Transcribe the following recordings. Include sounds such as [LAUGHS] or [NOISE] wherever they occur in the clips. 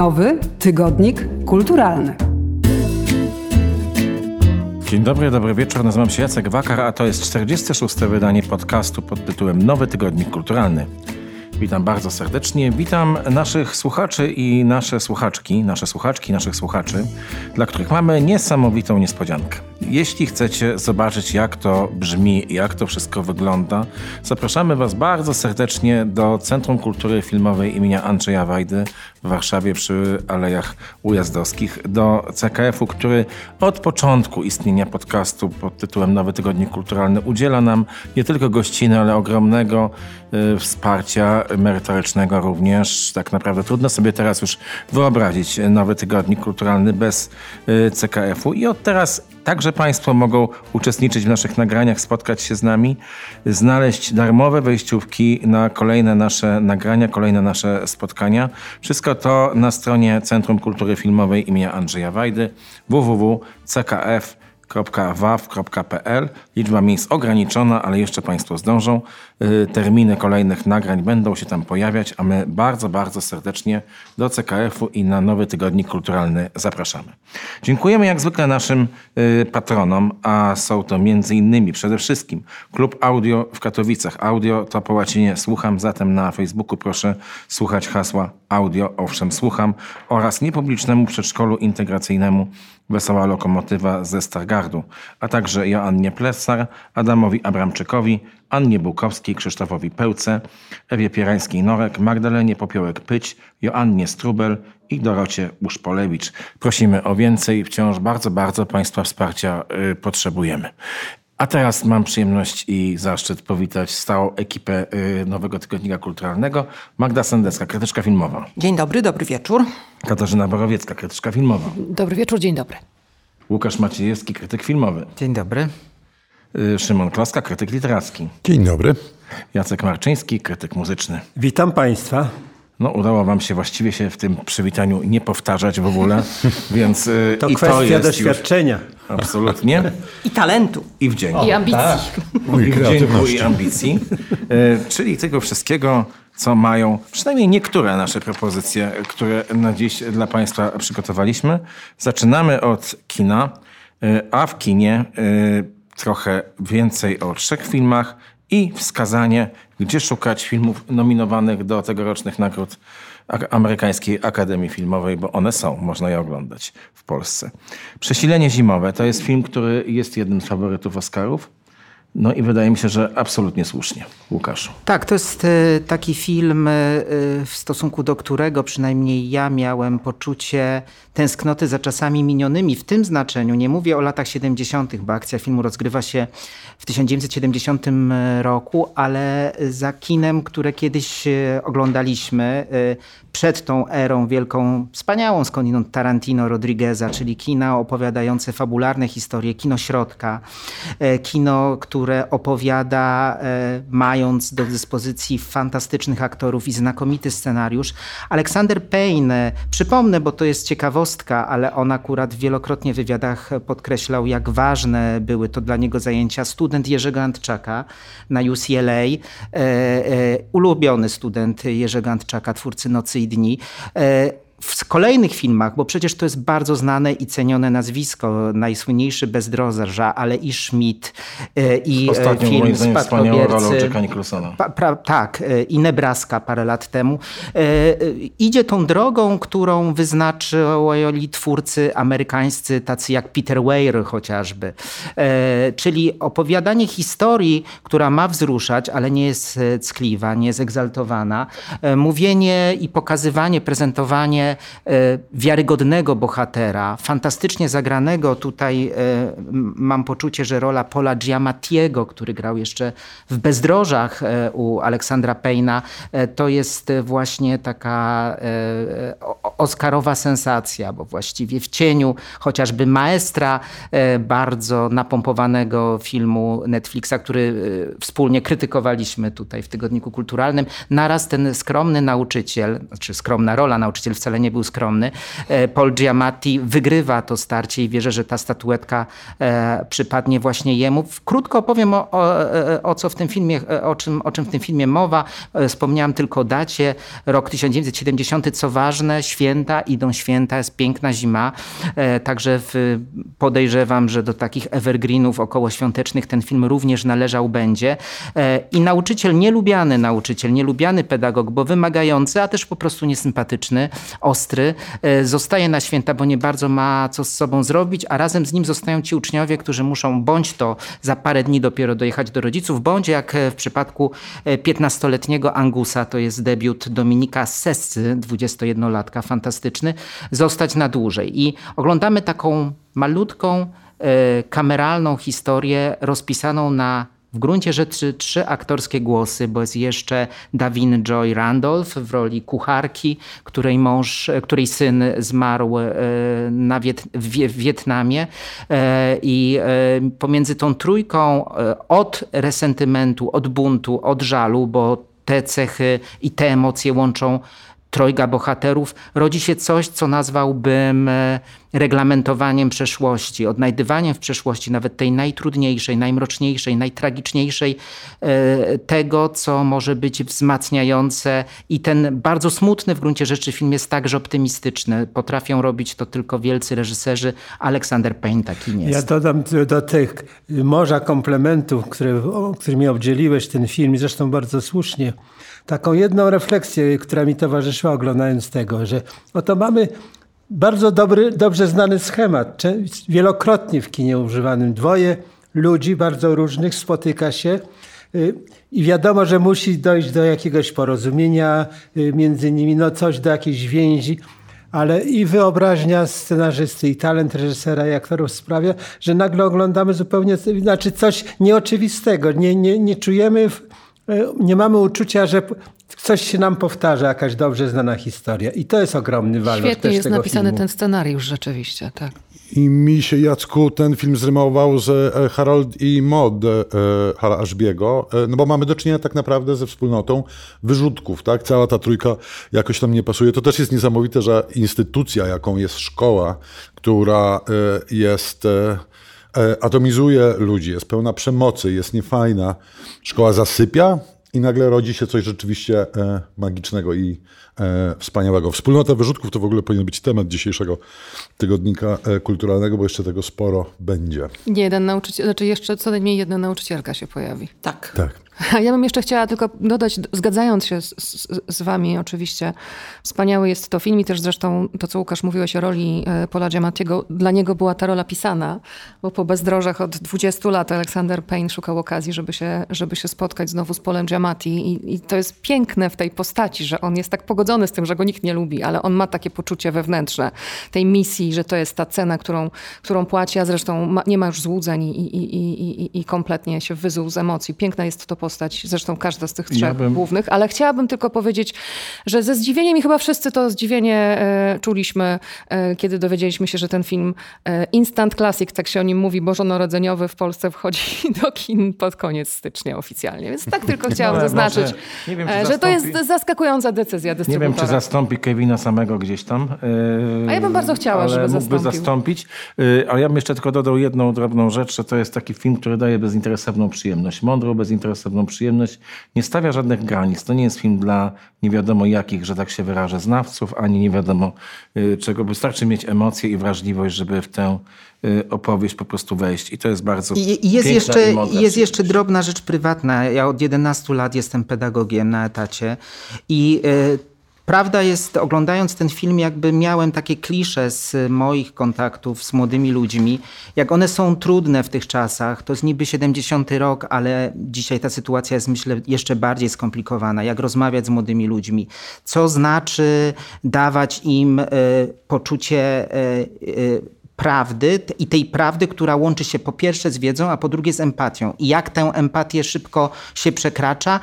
Nowy Tygodnik Kulturalny. Dzień dobry, dobry wieczór. Nazywam się Jacek Wakar, a to jest 46. wydanie podcastu pod tytułem Nowy Tygodnik Kulturalny. Witam bardzo serdecznie. Witam naszych słuchaczy i nasze słuchaczki, nasze słuchaczki, naszych słuchaczy, dla których mamy niesamowitą niespodziankę. Jeśli chcecie zobaczyć, jak to brzmi, jak to wszystko wygląda, zapraszamy Was bardzo serdecznie do Centrum Kultury Filmowej imienia Andrzeja Wajdy w Warszawie przy Alejach Ujazdowskich, do CKF-u, który od początku istnienia podcastu pod tytułem Nowy Tygodnik Kulturalny udziela nam nie tylko gościny, ale ogromnego y, wsparcia merytorycznego również. Tak naprawdę trudno sobie teraz już wyobrazić Nowy Tygodnik Kulturalny bez y, CKF-u i od teraz Także Państwo mogą uczestniczyć w naszych nagraniach, spotkać się z nami, znaleźć darmowe wejściówki na kolejne nasze nagrania, kolejne nasze spotkania. Wszystko to na stronie Centrum Kultury Filmowej imienia Andrzeja Wajdy www.ckf.com www.waw.pl. Liczba miejsc ograniczona, ale jeszcze Państwo zdążą. Y, terminy kolejnych nagrań będą się tam pojawiać, a my bardzo, bardzo serdecznie do CKF-u i na nowy tygodnik kulturalny zapraszamy. Dziękujemy jak zwykle naszym y, patronom, a są to między innymi przede wszystkim Klub Audio w Katowicach. Audio to po łacinie słucham, zatem na Facebooku proszę słuchać hasła audio, owszem słucham, oraz niepublicznemu przedszkolu integracyjnemu Wesoła Lokomotywa ze Stargardu, a także Joannie Plesar, Adamowi Abramczykowi, Annie Bułkowskiej, Krzysztofowi Pełce, Ewie Pierańskiej-Norek, Magdalenie Popiołek-Pyć, Joannie Strubel i Dorocie Uszpolewicz. Prosimy o więcej, wciąż bardzo, bardzo Państwa wsparcia y, potrzebujemy. A teraz mam przyjemność i zaszczyt powitać stałą ekipę y, Nowego Tygodnika Kulturalnego. Magda Sendecka, krytyczka filmowa. Dzień dobry, dobry wieczór. Katarzyna Borowiecka, krytyczka filmowa. Dobry wieczór, dzień dobry. Łukasz Maciejewski, krytyk filmowy. Dzień dobry. Y, Szymon Kloska, krytyk literacki. Dzień dobry. Jacek Marczyński, krytyk muzyczny. Witam Państwa. No, udało wam się właściwie się w tym przywitaniu nie powtarzać w ogóle, [LAUGHS] więc y, To i kwestia to jest doświadczenia. Już, absolutnie. [LAUGHS] I talentu. I wdzięku. I ambicji. I wdzięku i ambicji. Czyli tego wszystkiego, co mają przynajmniej niektóre nasze propozycje, które na dziś dla Państwa przygotowaliśmy. Zaczynamy od kina, y, a w kinie y, trochę więcej o trzech filmach i wskazanie, gdzie szukać filmów nominowanych do tegorocznych nagród Amerykańskiej Akademii Filmowej, bo one są, można je oglądać w Polsce. Przesilenie zimowe to jest film, który jest jednym z faworytów Oscarów. No i wydaje mi się, że absolutnie słusznie. Łukaszu. Tak, to jest e, taki film, e, w stosunku do którego przynajmniej ja miałem poczucie tęsknoty za czasami minionymi. W tym znaczeniu nie mówię o latach 70., bo akcja filmu rozgrywa się w 1970 roku, ale za kinem, które kiedyś e, oglądaliśmy e, przed tą erą wielką, wspaniałą skądinąd Tarantino Rodrigueza, czyli kina opowiadające fabularne historie, kino środka, e, kino, które opowiada e, mając do dyspozycji fantastycznych aktorów i znakomity scenariusz. Aleksander Payne, przypomnę, bo to jest ciekawostka, ale on akurat wielokrotnie w wywiadach podkreślał, jak ważne były to dla niego zajęcia. Student Jerzego Antczaka na UCLA, e, ulubiony student Jerzego Antczaka, twórcy Nocy Dni. W kolejnych filmach, bo przecież to jest bardzo znane i cenione nazwisko, najsłynniejszy Bezdroża, ale i Schmidt e, i e, Ostatnią moim film Spadkobiercy. Pra, tak, e, i Nebraska parę lat temu. Idzie tą drogą, którą wyznaczyli twórcy amerykańscy, tacy jak Peter Weir chociażby. Czyli opowiadanie historii, która ma wzruszać, ale nie jest ckliwa, nie jest egzaltowana. Mówienie i pokazywanie, prezentowanie e, wiarygodnego bohatera, fantastycznie zagranego. Tutaj e, mam poczucie, że rola Paula Giamattiego, który grał jeszcze w Bezdrożach e, u Aleksandra Payna, to jest właśnie taka oscarowa sensacja, bo właściwie w cieniu chociażby maestra bardzo napompowanego filmu Netflixa, który wspólnie krytykowaliśmy tutaj w Tygodniku Kulturalnym, naraz ten skromny nauczyciel, znaczy skromna rola, nauczyciel wcale nie był skromny. Paul Giamatti wygrywa to starcie i wierzę, że ta statuetka przypadnie właśnie jemu. Krótko opowiem o, o, o co w tym filmie, o czym, o czym w tym filmie mowa. Wspomniałam tylko o dacie. Rok 1970, co ważne, święta, idą święta, jest piękna zima. Także podejrzewam, że do takich evergreenów okołoświątecznych ten film również należał będzie. I nauczyciel, nielubiany nauczyciel, nielubiany pedagog, bo wymagający, a też po prostu niesympatyczny, ostry, e, zostaje na święta, bo nie bardzo ma co z sobą zrobić, a razem z nim zostają ci uczniowie, którzy muszą bądź to za parę dni dopiero dojechać do rodziców, bądź jak w przypadku 15-letniego e, Angusa, to jest debiut Dominika Sessy, 21-latka, fantastyczny, zostać na dłużej. I oglądamy taką malutką, e, kameralną historię rozpisaną na w gruncie rzeczy trzy aktorskie głosy, bo jest jeszcze Davin Joy Randolph w roli kucharki, której mąż, której syn zmarł e, na Wiet w Wietnamie. E, i e, pomiędzy tą trójką od resentymentu, od buntu, od żalu, bo te cechy i te emocje łączą trojga bohaterów, rodzi się coś, co nazwałbym e, reglamentowaniem przeszłości, odnajdywaniem w przeszłości, nawet tej najtrudniejszej, najmroczniejszej, najtragiczniejszej, e, tego, co może być wzmacniające. I ten bardzo smutny w gruncie rzeczy film jest także optymistyczny. Potrafią robić to tylko wielcy reżyserzy. Aleksander Payne taki nie jest. Ja dodam do tych morza komplementów, które, którymi obdzieliłeś ten film, zresztą bardzo słusznie, taką jedną refleksję, która mi towarzyszyła oglądając tego, że oto mamy bardzo dobry, dobrze znany schemat, wielokrotnie w kinie używanym. Dwoje ludzi bardzo różnych spotyka się y, i wiadomo, że musi dojść do jakiegoś porozumienia y, między nimi, no coś do jakiejś więzi, ale i wyobraźnia scenarzysty, i talent reżysera i aktorów sprawia, że nagle oglądamy zupełnie, znaczy coś nieoczywistego. Nie, nie, nie czujemy E, nie mamy uczucia, że coś się nam powtarza, jakaś dobrze znana historia. I to jest ogromny walor Świetnie jest napisany filmu. ten scenariusz rzeczywiście, tak. I mi się, Jacku, ten film zrymował z e, Harold i Mod e, Hala Ashbiego, no bo mamy do czynienia tak naprawdę ze wspólnotą wyrzutków, tak? Cała ta trójka jakoś tam nie pasuje. To też jest niesamowite, że instytucja, jaką jest szkoła, która jest E, atomizuje ludzi, jest pełna przemocy, jest niefajna. Szkoła zasypia i nagle rodzi się coś rzeczywiście e, magicznego i e, wspaniałego. Wspólnota wyrzutków to w ogóle powinien być temat dzisiejszego tygodnika kulturalnego, bo jeszcze tego sporo będzie. Nie jeden nauczyciel, znaczy jeszcze co najmniej jedna nauczycielka się pojawi. Tak. Tak. Ja bym jeszcze chciała tylko dodać, zgadzając się z, z, z, wami oczywiście, wspaniały jest to film i też zresztą to, co Łukasz mówiłeś o roli e, Paula Giamattiego, dla niego była ta rola pisana, bo po bezdrożach od 20 lat Alexander Payne szukał okazji, żeby się, żeby się spotkać znowu z Polem Giamatti I, i to jest piękne w tej postaci, że on jest tak pogodzony z tym, że go nikt nie lubi, ale on ma takie poczucie wewnętrzne tej misji, że to jest ta cena, którą, którą płaci, a zresztą ma, nie ma już złudzeń i, i, i, i, kompletnie się wyzuł z emocji. Piękna jest to postać postać, zresztą każda z tych trzech ja bym... głównych, ale chciałabym tylko powiedzieć, że ze zdziwieniem i chyba wszyscy to zdziwienie e, czuliśmy, e, kiedy dowiedzieliśmy się, że ten film e, Instant Classic, tak się o nim mówi, bożonarodzeniowy w Polsce wchodzi [LAUGHS] do kin pod koniec stycznia oficjalnie. Więc tak tylko [LAUGHS] chciałam no, zaznaczyć, wiem, że zastąpi... to jest zaskakująca decyzja dystrybutora. Nie wiem, czy zastąpi Kevina samego gdzieś tam. A ja bym bardzo chciała, żeby mógłby zastąpił. zastąpić. Ale ja bym jeszcze tylko dodał jedną drobną rzecz, że to jest taki film, który daje bezinteresowną przyjemność. Mądrą, bezinteresowną przyjemność. Nie stawia żadnych granic. To nie jest film dla nie wiadomo jakich, że tak się wyrażę, znawców, ani nie wiadomo y, czego. Wystarczy mieć emocje i wrażliwość, żeby w tę opowieść po prostu wejść. I to jest bardzo I jest jeszcze, Jest jeszcze drobna rzecz prywatna. Ja od 11 lat jestem pedagogiem na etacie i y, Prawda jest, oglądając ten film, jakby miałem takie klisze z moich kontaktów z młodymi ludźmi, jak one są trudne w tych czasach. To jest niby 70 rok, ale dzisiaj ta sytuacja jest, myślę, jeszcze bardziej skomplikowana. Jak rozmawiać z młodymi ludźmi? Co znaczy dawać im y, poczucie y, y, prawdy i tej prawdy, która łączy się po pierwsze z wiedzą, a po drugie z empatią. I jak tę empatię szybko się przekracza,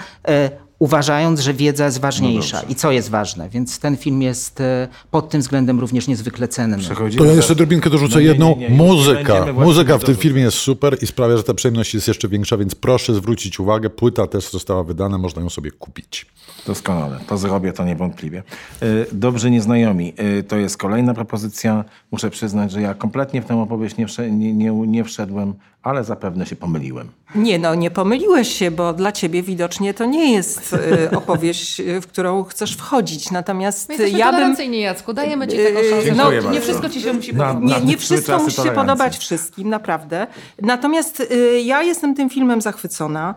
uważając, że wiedza jest ważniejsza no i co jest ważne. Więc ten film jest e, pod tym względem również niezwykle cenny. To ja jeszcze drobinkę dorzucę no, jedną. Nie, nie, nie, Muzyka. Muzyka w tym filmie jest super i sprawia, że ta przyjemność jest jeszcze większa, więc proszę zwrócić uwagę. Płyta też została wydana, można ją sobie kupić. Doskonale. To zrobię to niewątpliwie. E, Dobrzy Nieznajomi. E, to jest kolejna propozycja. Muszę przyznać, że ja kompletnie w tę opowieść nie, nie, nie, nie wszedłem, ale zapewne się pomyliłem. Nie, no nie pomyliłeś się, bo dla ciebie widocznie to nie jest y, opowieść, y, w którą chcesz wchodzić. Natomiast My ja bym... Jacku, dajemy ci tego szansę. No, nie wszystko ci się musi podobać. Nie, nie wszystko musi się podobać wszystkim, naprawdę. Natomiast y, ja jestem tym filmem zachwycona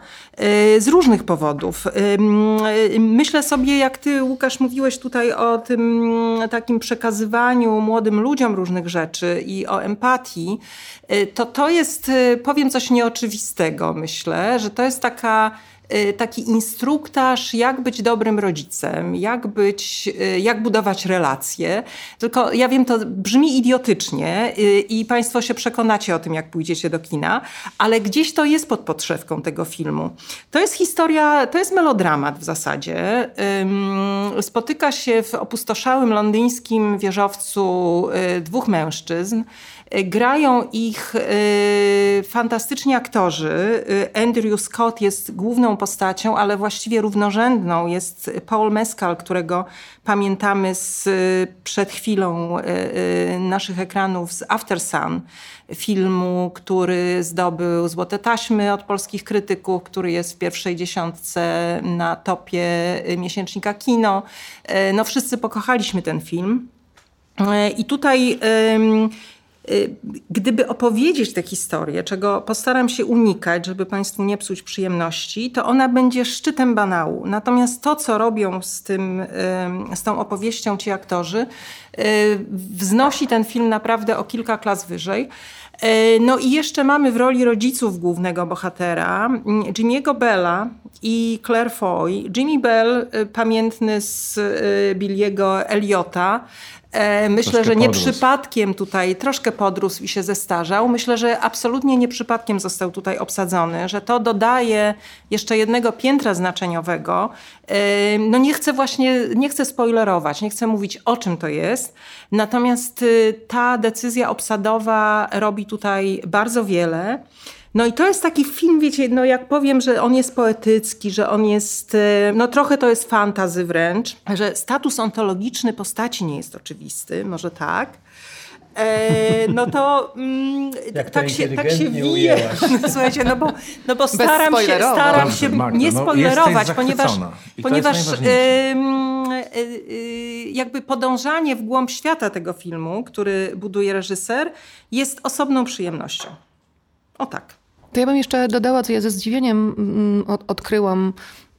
z różnych powodów. Myślę sobie, jak ty, Łukasz, mówiłeś tutaj o tym takim przekazywaniu młodym ludziom różnych rzeczy i o empatii, to to jest, powiem coś nieoczywistego myślę, że to jest taka y, taki instruktaż, jak być dobrym rodzicem, jak być, y, jak budować relacje. Tylko ja wiem, to brzmi idiotycznie y, i Państwo się przekonacie o tym, jak pójdziecie do kina, ale gdzieś to jest pod podszewką tego filmu. To jest historia, to jest melodramat w zasadzie. Spotyka się w opustoszałym londyńskim wieżowcu dwóch mężczyzn. Grają ich y, fantastycznie aktorzy. Y, Andrew Scott jest główną postacią, ale właściwie równorzędną jest Paul Mescal, którego pamiętamy z przed chwilą y, naszych ekranów z After Sun, filmu, który zdobył złote taśmy od polskich krytyków, który jest w pierwszej dziesiątce na topie miesięcznika Kino. No wszyscy pokochaliśmy ten film. I tutaj Y, gdyby opowiedzieć tę historię, czego postaram się unikać, żeby Państwu nie psuć przyjemności, to ona będzie szczytem banału. Natomiast to, co robią z, tym, z tą opowieścią ci aktorzy, y, wznosi ten film naprawdę o kilka klas wyżej. Y, no i jeszcze mamy w roli rodziców głównego bohatera Jimmy'ego Bella i Claire Foy. Jimmy Bell, pamiętny z Billiego Eliota, myślę, troszkę że nie przypadkiem tutaj troszkę podrósł i się zestarzał. Myślę, że absolutnie nie przypadkiem został tutaj obsadzony, że to dodaje jeszcze jednego piętra znaczeniowego. E, no nie chcę właśnie, nie chcę spoilerować, nie chcę mówić o czym to jest. Natomiast y, ta decyzja obsadowa robi tutaj bardzo wiele. No i to jest taki film, wiecie, no jak powiem, że on jest poetycki, że on jest, e, no trochę to jest fantazy wręcz, że status ontologiczny postaci nie jest oczywisty, może tak. E, no to mm, tak, się, tak się wije. [LAUGHS] Słuchajcie, no bo, no bo staram się, staram się Magda, nie no, spoilerować, no ponieważ, ponieważ jakby podążanie w głąb świata tego filmu, który buduje reżyser, jest osobną przyjemnością. O tak. To ja bym jeszcze dodała, co ja ze zdziwieniem mm, odkryłam,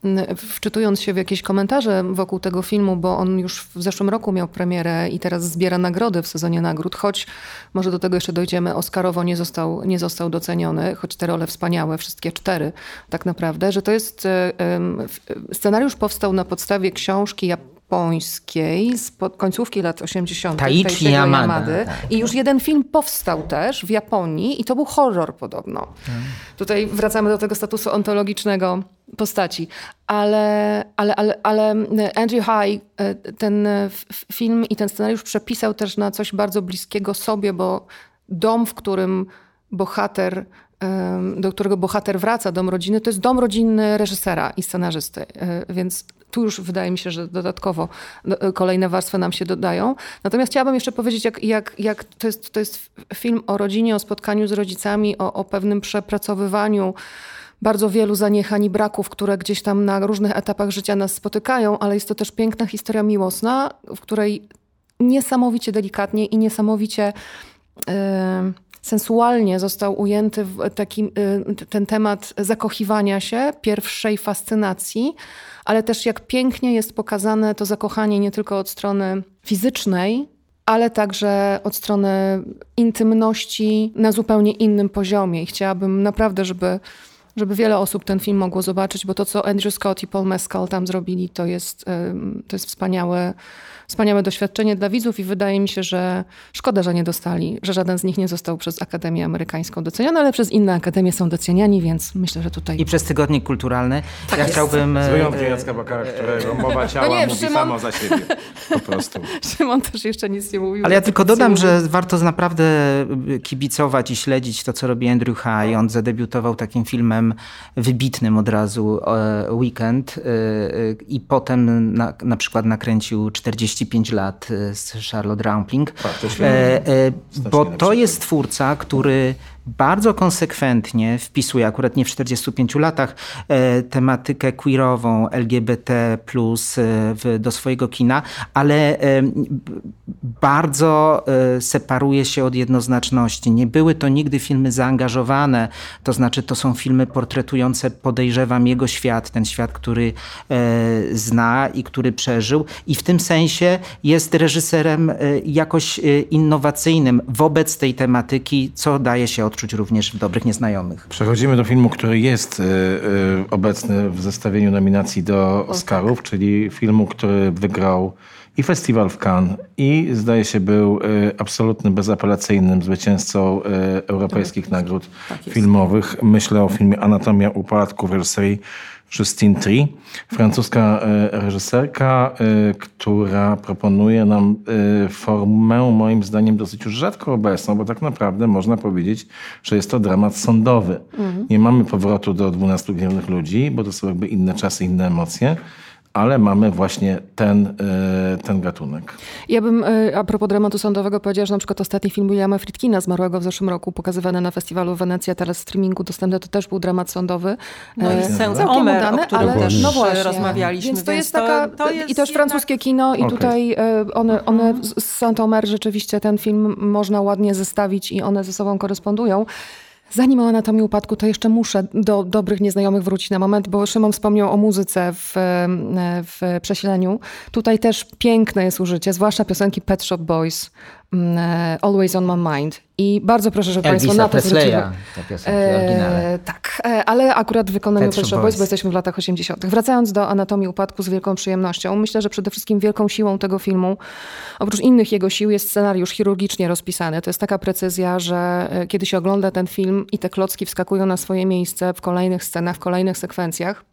mm, wczytując się w jakieś komentarze wokół tego filmu, bo on już w zeszłym roku miał premierę i teraz zbiera nagrody w sezonie nagród, choć może do tego jeszcze dojdziemy, Oscarowo nie został, nie został doceniony, choć te role wspaniałe, wszystkie cztery tak naprawdę, że to jest, e, scenariusz powstał na podstawie książki japońskiej z końcówki lat 80. Taichi Yamada. Yamady. I już jeden film powstał też w Japonii i to był horror podobno. Hmm. Tutaj wracamy do tego statusu ontologicznego postaci. Ale, ale, ale, ale Andrew High e, ten film i ten scenariusz przepisał też na coś bardzo bliskiego sobie, bo dom, w którym bohater do którego bohater wraca, dom rodziny, to jest dom rodzinny reżysera i scenarzysty. E, więc tu już wydaje mi się, że dodatkowo e, kolejne warstwy nam się dodają. Natomiast chciałabym jeszcze powiedzieć, jak, jak, jak to, jest, to jest film o rodzinie, o spotkaniu z rodzicami, o, o pewnym przepracowywaniu bardzo wielu zaniechań i braków, które gdzieś tam na różnych etapach życia nas spotykają, ale jest to też piękna historia miłosna, w której niesamowicie delikatnie i niesamowicie. Yy, sensualnie został ujęty taki, y, ten temat zakochiwania się, pierwszej fascynacji, ale też jak pięknie jest pokazane to zakochanie nie tylko od strony fizycznej, ale także od strony intymności na zupełnie innym poziomie. I chciałabym naprawdę, żeby żeby wiele osób ten film mogło zobaczyć, bo to, co Andrew Scott i Paul Mescal tam zrobili, to jest, to jest wspaniałe wspaniałe doświadczenie dla widzów i wydaje mi się, że szkoda, że nie dostali, że żaden z nich nie został przez Akademię Amerykańską doceniony, ale przez inne akademie są doceniani, więc myślę, że tutaj... I przez Tygodnik Kulturalny. Tak ja jest. chciałbym... Z wyjątkiem e, Jacka Bakara, którego mowa ciała no nie, mówi Szymon... samo za siebie. Po prostu. [LAUGHS] Szymon też jeszcze nic nie mówił. Ale ja tylko dodam, że warto naprawdę kibicować i śledzić to, co robi Andrew High. On zadebiutował takim filmem wybitnym od razu, e, Weekend e, i potem na, na przykład nakręcił 40 35 lat z Charlotte Rampling. Tak, to e, e, bo to jest twórca, który bardzo konsekwentnie wpisuje, akurat nie w 45 latach, e, tematykę queerową, LGBT e, do swojego kina, ale e, bardzo separuje się od jednoznaczności. Nie były to nigdy filmy zaangażowane, to znaczy to są filmy portretujące, podejrzewam, jego świat, ten świat, który zna i który przeżył i w tym sensie jest reżyserem jakoś innowacyjnym wobec tej tematyki, co daje się odczuć również w Dobrych Nieznajomych. Przechodzimy do filmu, który jest y, y, obecny w zestawieniu nominacji do Oscarów, czyli filmu, który wygrał i festiwal w Cannes i zdaje się był y, absolutnym, bezapelacyjnym zwycięzcą europejskich tak, nagród tak filmowych. Myślę o filmie Anatomia upadku w reżyserii Justine Tri, francuska e, reżyserka, e, która proponuje nam e, formę, moim zdaniem, dosyć już rzadko obecną, bo tak naprawdę można powiedzieć, że jest to dramat sądowy. Mhm. Nie mamy powrotu do 12 gniewnych ludzi, bo to są jakby inne czasy, inne emocje ale mamy właśnie ten, e, ten gatunek. Ja bym e, a propos dramatu sądowego powiedziała, że na przykład ostatni film Williama Friedkina zmarłego w zeszłym roku, pokazywany na festiwalu Wenecja, teraz w streamingu dostępny, to też był dramat sądowy. No i e, całkiem Omer, udany, ale też no właśnie, rozmawialiśmy. Więc to jest taka, to, to jest i też jednak... francuskie kino i okay. tutaj one, one mhm. z Saint-Omer rzeczywiście ten film można ładnie zestawić i one ze sobą korespondują. Zanim o anatomii upadku, to jeszcze muszę do dobrych nieznajomych wrócić na moment, bo Szymon wspomniał o muzyce w, w przesileniu. Tutaj też piękne jest użycie, zwłaszcza piosenki Pet Shop Boys, Always on My Mind. I bardzo proszę, żeby Państwo na to zwrócili. e, Tak, e, ale akurat w wykonaniu Pet Shop Boys, bo jesteśmy w latach 80. Wracając do Anatomii Upadku z wielką przyjemnością, myślę, że przede wszystkim wielką siłą tego filmu, oprócz innych jego sił, jest scenariusz chirurgicznie rozpisany. To jest taka precyzja, że e, kiedy się ogląda ten film i te klocki wskakują na swoje miejsce w kolejnych scenach, w kolejnych sekwencjach,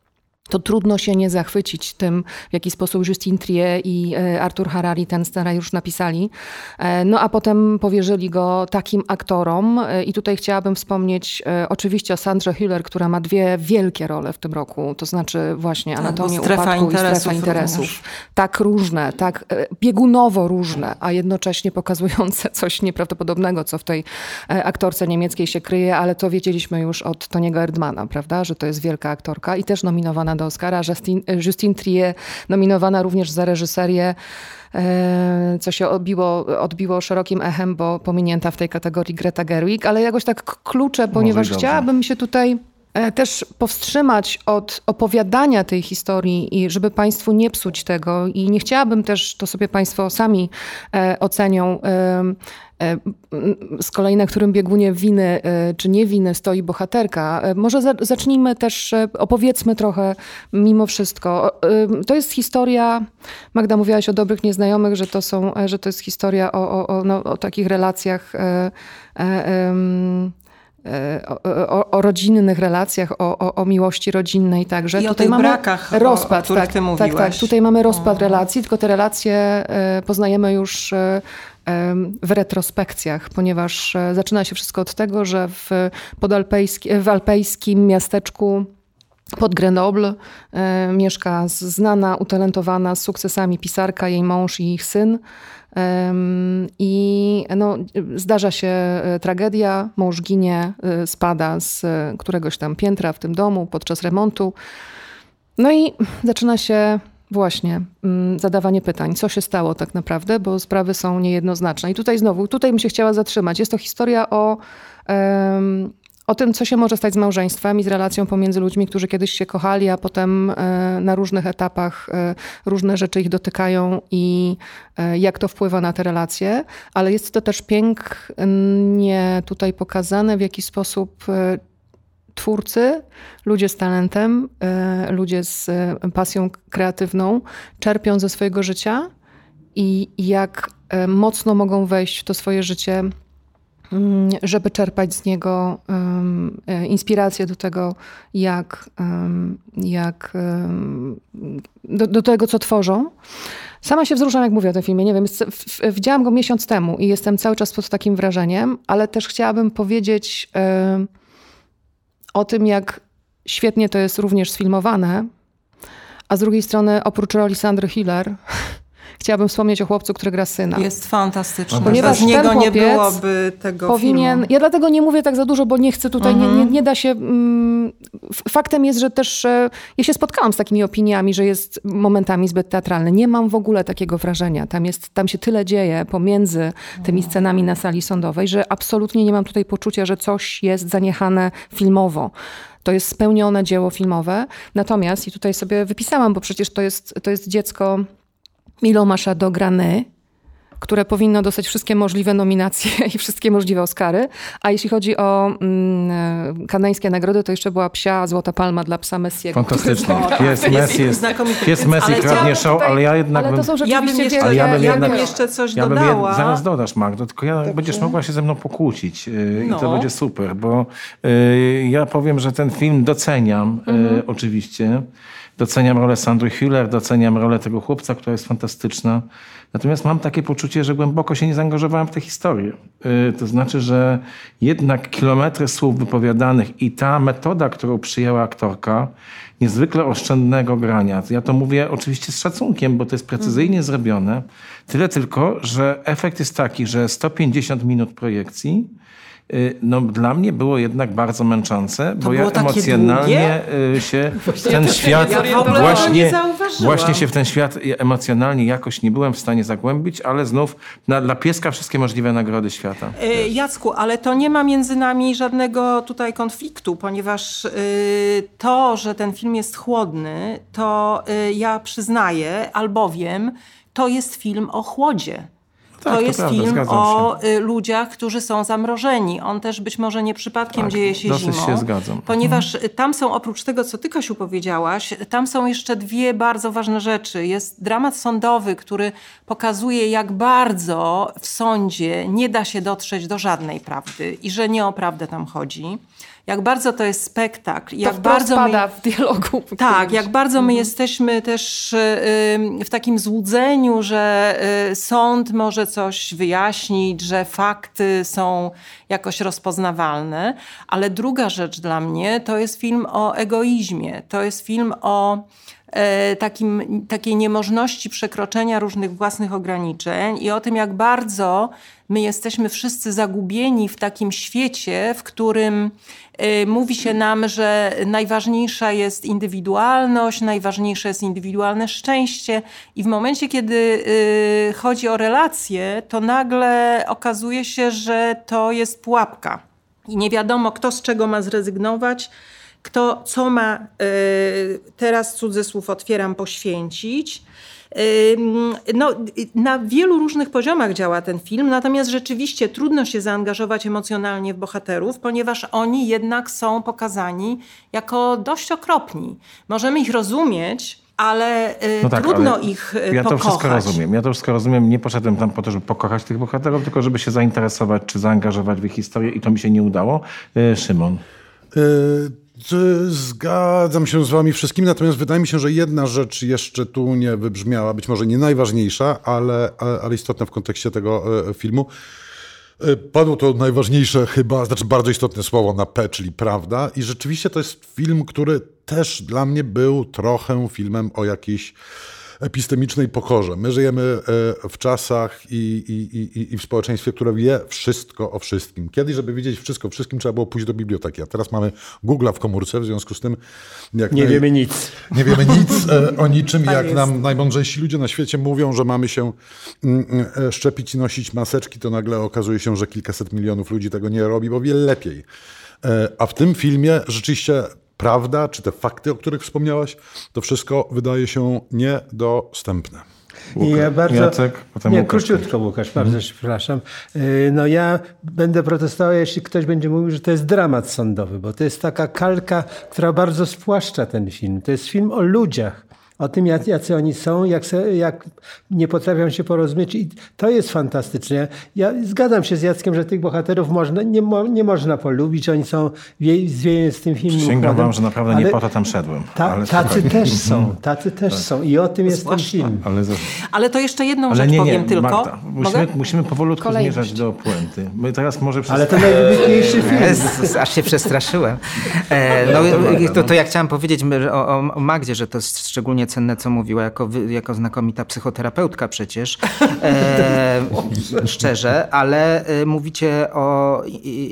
to trudno się nie zachwycić tym, w jaki sposób Justin Trier i e, Artur Harari ten scenariusz napisali. E, no a potem powierzyli go takim aktorom e, i tutaj chciałabym wspomnieć oczywiście o Sandrze Hüller, która ma dwie wielkie role w tym roku, to znaczy właśnie tak, Anatomię upadku i Strefa interesów. Również. Tak różne, tak biegunowo różne, a jednocześnie pokazujące [LAUGHS] coś nieprawdopodobnego, co w tej aktorce niemieckiej się kryje, ale to wiedzieliśmy już od Toniego Erdmana, prawda, że to jest wielka aktorka i też nominowana do Oscara. Justine, Justine Trier nominowana również za reżyserię e, co się odbiło, odbiło szerokim echem, bo pominięta w tej kategorii Greta Gerwig, ale jakoś tak klucze, ponieważ chciałabym się tutaj e, też powstrzymać od opowiadania tej historii i żeby Państwu nie psuć tego. I nie chciałabym też, to sobie Państwo sami e, ocenią, E, z kolei na którym biegunie winy e, czy nie winy stoi bohaterka. E, może zacznijmy też, opowiedzmy trochę mimo wszystko. To jest historia, Magda mówiłaś o dobrych nieznajomych, że to, są, że to jest historia o, o, no, o takich relacjach o, o, o, rodzinnych relacjach, o, o, miłości rodzinnej także. I tutaj o tych mamy brakach, rozpad, o, tak. Tak, tak. Tutaj mamy rozpad relacji, tylko te relacje poznajemy już w retrospekcjach, ponieważ e, zaczyna się wszystko od tego, że w, w alpejskim miasteczku pod Grenoble e, mieszka znana, utalentowana z sukcesami pisarka, jej mąż i ich syn. I no, zdarza się e, tragedia, mąż ginie, spada z któregoś tam piętra w tym domu podczas remontu. No i zaczyna się Właśnie, mm, zadawanie pytań, co się stało tak naprawdę, bo sprawy są niejednoznaczne. I tutaj znowu, tutaj bym się chciała zatrzymać. Jest to historia o, o tym, co się może stać z małżeństwem i z relacją pomiędzy ludźmi, którzy kiedyś się kochali, a potem e, na różnych etapach e, różne rzeczy ich dotykają i e, jak to wpływa na te relacje. Ale jest to też pięknie tutaj pokazane, w jaki sposób twórcy, ludzie z talentem, e, ludzie z e, pasją kreatywną czerpią ze swojego życia i jak e, mocno mogą wejść w to swoje życie, mm, żeby czerpać z niego inspirację do tego, jak, jak do, do tego, co tworzą. Sama się wzruszam, jak mówię o tym filmie. Nie wiem, widziałam go miesiąc temu i jestem cały czas pod takim wrażeniem, ale też chciałabym powiedzieć o tym, jak świetnie to jest również sfilmowane, a z drugiej strony oprócz roli Sandry Hiller chciałabym wspomnieć o chłopcu, który gra syna. Jest fantastyczny. Ponieważ Bez niego nie byłoby tego powinien, filmu. Ja dlatego nie mówię tak za dużo, bo nie chcę tutaj, nie, nie, nie, da się... Mm, faktem jest, że też e, ja się spotkałam z takimi opiniami, że jest momentami zbyt teatralny. Nie mam w ogóle takiego wrażenia. Tam, jest, tam się tyle dzieje pomiędzy tymi scenami na sali sądowej, że absolutnie nie mam tutaj poczucia, że coś jest zaniechane filmowo. To jest spełnione dzieło filmowe. Natomiast, i tutaj sobie wypisałam, bo przecież to jest, to jest dziecko Milomasza do Grany, które powinno dostać wszystkie możliwe nominacje [LAUGHS] i wszystkie możliwe Oscary. A jeśli chodzi o mm, kanańskie nagrody, to jeszcze była psia Złota Palma dla psa Messiego. Fantastycznie. Pies Messi jest, pies Messi kradnie show, ale ja jednak ale to są ja bym jeszcze, ale ja bym, ja jednak, bym jeszcze coś ja dodała. Jed, zaraz dodasz Magdo, tylko ja będziesz mogła się ze mną pokłócić yy, no. i to no. będzie super, bo yy, ja powiem, że ten film doceniam yy, mhm. oczywiście. Doceniam rolę Sandry Hüller, doceniam rolę tego chłopca, która jest fantastyczna. Natomiast mam takie poczucie, że głęboko się nie zaangażowałem w tę historię. Y, to znaczy, że jednak kilometry słów wypowiadanych i ta metoda, którą przyjęła aktorka, niezwykle oszczędnego grania. Ja to mówię oczywiście z szacunkiem, bo to jest precyzyjnie zrobione. Tyle tylko, że efekt jest taki, że 150 minut projekcji no, dla mnie było jednak bardzo męczące, to bo ja emocjonalnie długie? [LAUGHS] się w ten świat ja właśnie, właśnie się w ten świat emocjonalnie jakoś nie byłem w stanie zagłębić, ale znów na, dla pieska wszystkie możliwe nagrody świata. Y, Jacku, ale to nie ma między nami żadnego tutaj konfliktu, ponieważ y, to, że ten film jest chłodny, to ja przyznaję, albowiem to jest film o chłodzie. Tak, to, to jest prawda, film o y, ludziach, którzy są zamrożeni. On też być może nie przypadkiem tak, dzieje się dosyć zimą. się zgadzam. Ponieważ mhm. tam są, oprócz tego, co ty, Kasiu, powiedziałaś, tam są jeszcze dwie bardzo ważne rzeczy. Jest dramat sądowy, który pokazuje, jak bardzo w sądzie nie da się dotrzeć do żadnej prawdy i że nie o prawdę tam chodzi jak bardzo to jest spektakl. To jak bardzo pada my, w dialogu. Tak, jak bardzo my mhm. jesteśmy też w takim złudzeniu, że y, sąd może coś wyjaśnić, że fakty są jakoś rozpoznawalne. Ale druga rzecz dla mnie to jest film o egoizmie. To jest film o takim, takiej niemożności przekroczenia różnych własnych ograniczeń i o tym, jak bardzo my jesteśmy wszyscy zagubieni w takim świecie, w którym y, mówi się nam, że najważniejsza jest indywidualność, najważniejsze jest indywidualne szczęście, i w momencie, kiedy y, chodzi o relacje, to nagle okazuje się, że to jest pułapka. I nie wiadomo, kto z czego ma zrezygnować, kto co ma, y, teraz cudzysłów otwieram, poświęcić. No, na wielu różnych poziomach działa ten film, natomiast rzeczywiście trudno się zaangażować emocjonalnie w bohaterów, ponieważ oni jednak są pokazani jako dość okropni. Możemy ich rozumieć, ale y, no tak, trudno ale ich y, Ja pokochać. to wszystko rozumiem. Ja to wszystko rozumiem. Nie poszedłem tam po to, żeby pokochać tych bohaterów, tylko żeby się zainteresować czy zaangażować w ich historię i to mi się nie udało. Y, Szymon. Y Zgadzam się z wami wszystkimi, natomiast wydaje mi się, że jedna rzecz jeszcze tu nie wybrzmiała, być może nie najważniejsza, ale, ale istotna w kontekście tego e, filmu. E, padło to najważniejsze chyba, znaczy bardzo istotne słowo na P, czyli prawda. I rzeczywiście to jest film, który też dla mnie był trochę filmem o jakiejś epistemicznej pokorze. My żyjemy e, w czasach i, i, i, i w społeczeństwie, które wie wszystko o wszystkim. Kiedyś, żeby wiedzieć wszystko o wszystkim, trzeba było pójść do biblioteki, a teraz mamy Google'a w komórce, w związku z tym... Jak nie wiemy nic. Nie wiemy nic e, o niczym, tak jak jest. nam najmądrzejsi ludzie na świecie mówią, że mamy się mm, e, szczepić i nosić maseczki, to nagle okazuje się, że kilkaset milionów ludzi tego nie robi, bo wiele lepiej. A w tym filmie rzeczywiście prawda, czy te fakty, o których wspomniałaś, to wszystko wydaje się niedostępne. Łukasz, I ja bardzo, Jacek, potem nie, Łukasz. króciutko Łukasz, bardzo hmm. przepraszam. Y, no ja będę protestował, jeśli ktoś będzie mówił, że to jest dramat sądowy, bo to jest taka kalka, która bardzo spłaszcza ten film. To jest film o ludziach o tym, jacy oni są, jak, se, jak nie potrafią się porozumieć. I to jest fantastyczne. Ja zgadzam się z Jackiem, że tych bohaterów można, nie, mo, nie można polubić. Oni są zwieją z tym filmem. Przysięgam wam, że naprawdę nie po to tam szedłem. Ta, tacy też są. Tacy też tak. są. I o tym jest ten film. Ale, ale to jeszcze jedną ale rzecz nie, nie, powiem tylko. Marta, musimy, musimy powolutku zmierzać do puenty. My teraz może przez... Ale to najwybitniejszy film. [LAUGHS] Aż się przestraszyłem. E, no, to, to ja chciałam powiedzieć o, o Magdzie, że to jest szczególnie cenne, co mówiła, jako, jako znakomita psychoterapeutka przecież, [LAUGHS] e, szczerze, ale e, mówicie o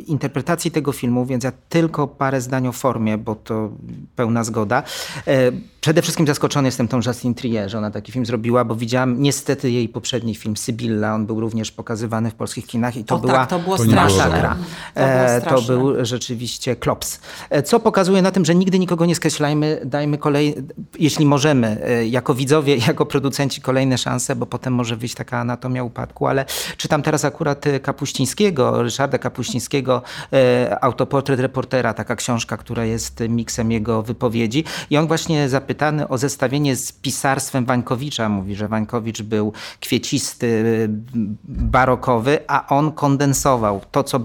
interpretacji tego filmu, więc ja tylko parę zdań o formie, bo to pełna zgoda. E, przede wszystkim zaskoczony jestem tą Justine Trier, że ona taki film zrobiła, bo widziałam niestety jej poprzedni film Sybilla, on był również pokazywany w polskich kinach i to o, była tak, to było straszne. E, to, to był rzeczywiście klops. E, co pokazuje na tym, że nigdy nikogo nie skreślajmy, dajmy kolej, jeśli możemy, E, jako widzowie, [LAUGHS] jako producenci kolejne szanse, bo potem może wyjść taka anatomia upadku, ale czytam teraz akurat e, Kapuścińskiego, Ryszarda Kapuścińskiego, Autoportret reportera, taka książka, która jest miksem jego wypowiedzi. I on właśnie o zestawienie z pisarstwem Wańkowicza, mówi, że Wańkowicz był kwiecisty, barokowy, a on kondensował. To, co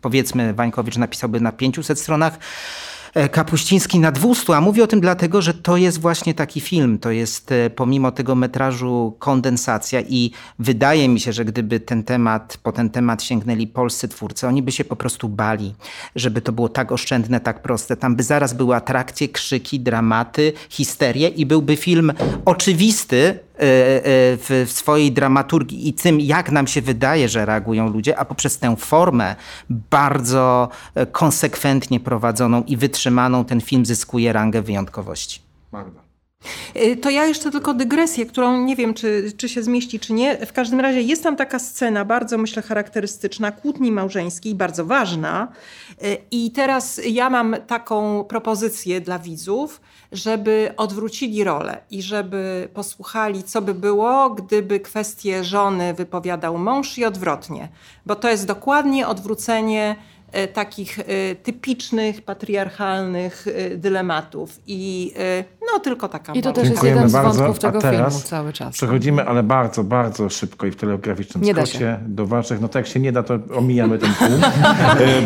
powiedzmy Wańkowicz napisałby na 500 stronach, E, Kapuściński na 200, a mówię o tym dlatego, że to jest właśnie taki film, to jest e, pomimo tego metrażu kondensacja i wydaje mi się, że gdyby ten temat, po ten temat sięgnęli polscy twórcy, oni by się po prostu bali, żeby to było tak oszczędne, tak proste. Tam by zaraz były atrakcje, krzyki, dramaty, histerie i byłby film oczywisty, E, e, w swojej dramaturgii i tym, jak nam się wydaje, że reagują ludzie, a poprzez tę formę bardzo e, konsekwentnie prowadzoną i wytrzymaną ten film zyskuje rangę wyjątkowości. Magda. To ja jeszcze tylko dygresję, którą nie wiem, czy, czy się zmieści, czy nie. W każdym razie jest tam taka scena, bardzo myślę charakterystyczna, kłótni małżeńskiej, bardzo ważna. I teraz ja mam taką propozycję dla widzów, żeby odwrócili rolę i żeby posłuchali, co by było, gdyby kwestię żony wypowiadał mąż i odwrotnie. Bo to jest dokładnie odwrócenie takich e, typicznych, patriarchalnych e, dylematów. I no tylko taka I to też jest jeden z wątków tego filmu cały czas. Przechodzimy, ale bardzo, bardzo szybko i w telegraficznym nie skrócie do waszych. No tak jak się nie da, to omijamy ten punkt.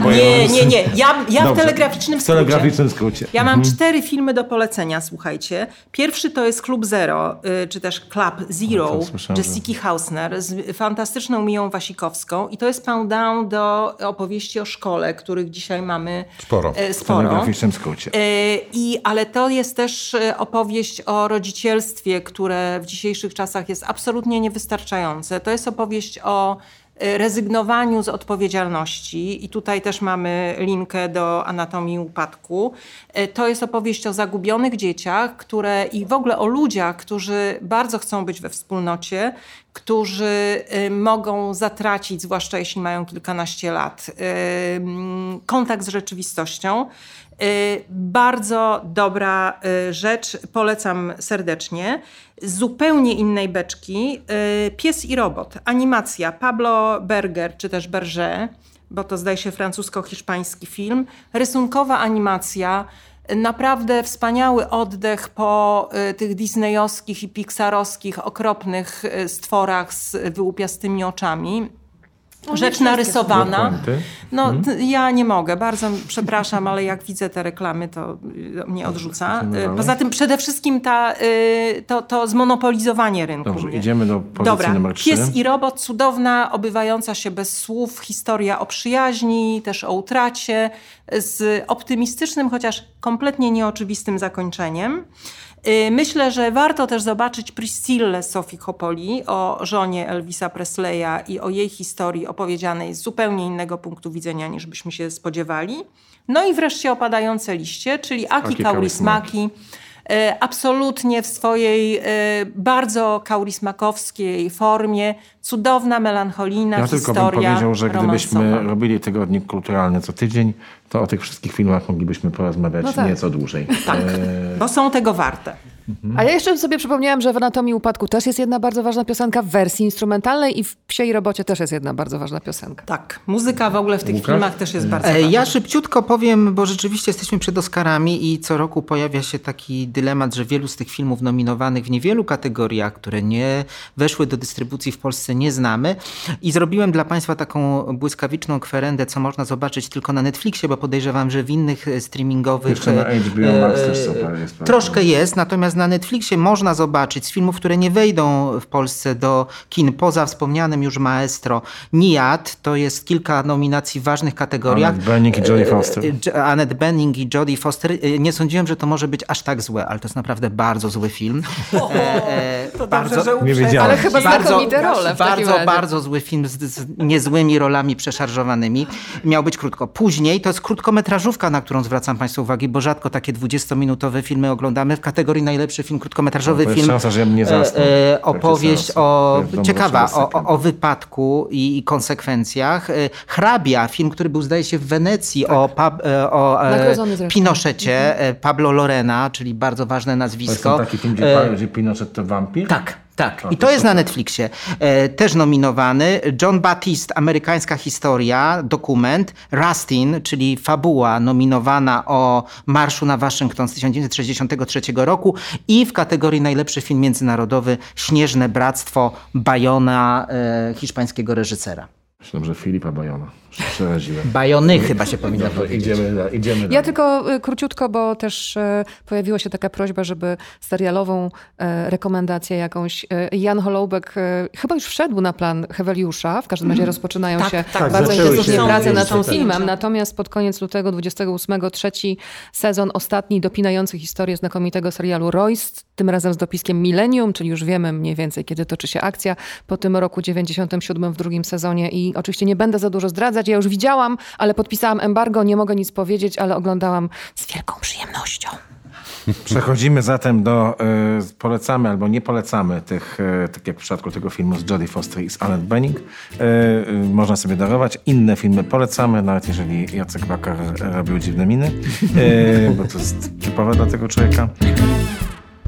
[LAUGHS] nie, nie, nie. Ja, ja w telegraficznym skrócie. W telegraficznym skrócie. Ja mam mhm. cztery filmy do polecenia, słuchajcie. Pierwszy to jest Klub Zero, czy też Club Zero, no, Jessica Hausner z fantastyczną Miją Wasikowską. I to jest down do opowieści o szkole szkole, których dzisiaj mamy sporo. E, sporo. W skrócie. E, I, ale to jest też e, opowieść o rodzicielstwie, które w dzisiejszych czasach jest absolutnie niewystarczające. To jest opowieść o rezygnowaniu z odpowiedzialności, i tutaj też mamy linkę do anatomii upadku. To jest opowieść o zagubionych dzieciach, które i w ogóle o ludziach, którzy bardzo chcą być we wspólnocie, którzy y, mogą zatracić, zwłaszcza jeśli mają kilkanaście lat, y, kontakt z rzeczywistością. Y, bardzo dobra rzecz, polecam serdecznie. Z zupełnie innej beczki Pies i robot, animacja Pablo Berger czy też Berger, bo to zdaje się francusko-hiszpański film. Rysunkowa animacja naprawdę wspaniały oddech po y, tych disneyowskich i pixarowskich okropnych y, stworach z wyłupiastymi oczami rzecz narysowana. No, hmm. ja nie mogę, bardzo przepraszam, ale jak widzę te reklamy, to mnie odrzuca. Poza tym przede wszystkim ta, y, to, to zmonopolizowanie rynku. Dobrze, mnie. idziemy do pozycji Dobra. numer 3. Pies i robot, cudowna, obywająca się bez słów, historia o przyjaźni, też o utracie, z optymistycznym, chociaż kompletnie nieoczywistym zakończeniem. Y, myślę, że warto też zobaczyć Priscillę Sofii Coppoli o żonie Elvisa Presleya i o jej historii opowiedzianej z zupełnie innego punktu widzenia niż byśmy się spodziewali. No i wreszcie opadające liście, czyli Aki, Aki Kaurismaki. Y, absolutnie w swojej y, bardzo kaurismakowskiej formie, cudowna, melancholijna ja historia. Ja tylko bym powiedział, że gdybyśmy robili tygodnik kulturalny co tydzień, to o tych wszystkich filmach moglibyśmy porozmawiać no tak. nieco dłużej. Tak, e... bo są tego warte. A ja jeszcze sobie przypomniałam, że w Anatomii Upadku też jest jedna bardzo ważna piosenka w wersji instrumentalnej i w Psiej Robocie też jest jedna bardzo ważna piosenka. Tak, muzyka w ogóle w tych Łukasz? filmach też jest bardzo e, ważna. Ja szybciutko powiem, bo rzeczywiście jesteśmy przed Oscarami i co roku pojawia się taki dylemat, że wielu z tych filmów nominowanych w niewielu kategoriach, które nie weszły do dystrybucji w Polsce nie znamy i zrobiłem dla Państwa taką błyskawiczną kwerendę, co można zobaczyć tylko na Netflixie, bo podejrzewam, że w innych streamingowych... Jeszcze na HBO Max też super jest. Troszkę jest, natomiast Natomiast na Netflixie można zobaczyć z filmów, które nie wejdą w Polsce do kin, poza wspomnianym już Maestro, Niad, to jest kilka nominacji w ważnych kategoriach. Annette Bening i Jodie Foster. E, e, Annette Bening i Jodie Foster. E, nie sądziłem, że to może być aż tak złe, ale to jest naprawdę bardzo zły film. [LAUGHS] O, e, to bardzo, dobrze, że nie wiedziałem. Ale chyba znakomite role w Bardzo, bardzo zły film z, z niezłymi rolami przeszarżowanymi. Miał być krótko. Później to jest krótkometrażówka, na którą zwracam Państwu uwagę, bo rzadko takie 20-minutowe filmy oglądamy w kategorii najlepszych najlepszy film krótkometrażowy, no, film. Szansa, że ja nie e, e opowieść o, ciekawa, o, o, wypadku i, i, konsekwencjach. E, Hrabia, film, który był zdaje się w Wenecji tak. o, pab, e, o e, Pinochecie, mhm. Pablo Lorena, czyli bardzo ważne nazwisko. To jest taki film, gdzie, e, Pinochet to wampir? Tak, tak, i to jest na Netflixie. E, też nominowany. John Baptiste, Amerykańska historia, dokument. Rustin, czyli fabuła nominowana o Marszu na Waszyngton z 1963 roku i w kategorii najlepszy film międzynarodowy Śnieżne Bractwo Bajona, e, hiszpańskiego reżysera. Myślałem, że Filipa Bajona. Przeraziłem. Bajony chyba się powinno powiedzieć. Idziemy, idziemy dalej. Ja tylko y, króciutko, bo też y, pojawiła się taka prośba, żeby serialową y, rekomendację jakąś. Jan Holoubek chyba już wszedł na plan Heweliusza. W każdym razie mhm. rozpoczynają tak, się tak, bardzo intensywnie prace nad tym filmem. Natomiast pod koniec lutego 28 trzeci sezon ostatni dopinający historię znakomitego serialu Royce, tym razem z dopiskiem Millennium, czyli już wiemy mniej więcej, kiedy toczy się akcja. Po tym roku 97 w drugim sezonie i oczywiście nie będę za dużo zdradzać, ja już widziałam, ale podpisałam embargo, nie mogę nic powiedzieć, ale oglądałam z wielką przyjemnością. Przechodzimy zatem do, y, polecamy albo nie polecamy tych, y, tak jak w przypadku tego filmu z Jodie Foster i z Annette Bening. Y, można sobie darować. Inne filmy polecamy, nawet jeżeli Jacek Bakar robił dziwne miny, [LAUGHS] bo to jest typowe dla tego człowieka.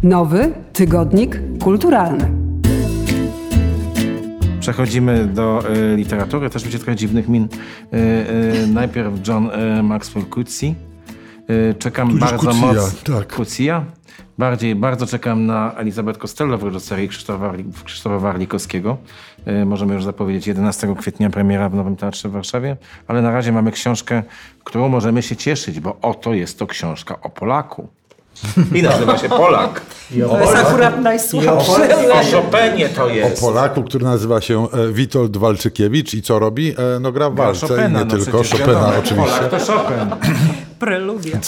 Nowy tygodnik kulturalny. Przechodzimy do y, literatury, też będzie trochę dziwnych min. Y, y, najpierw John Maxwell Coetzee. czekam Tudzież bardzo mocno. Tak. Kucja. Bardziej, bardzo czekam na Elizabeth Costello w reżyserii Krzysztofa, Krzysztofa Warlikowskiego. możemy już zapowiedzieć 11 kwietnia premiera w Nowym Teatrze w Warszawie, ale na razie mamy książkę, którą możemy się cieszyć, bo oto jest to książka o Polaku. I nazywa się Polak. to jest akurat najsłabsze. O, Chopinie to jest. O Polaku, który nazywa się e, Witold Walczykiewicz i co robi? E, no gra w walce Chopina, i nie no tylko. Chopina wiadomo, oczywiście. Polak to Chopin. [LAUGHS] Preludia.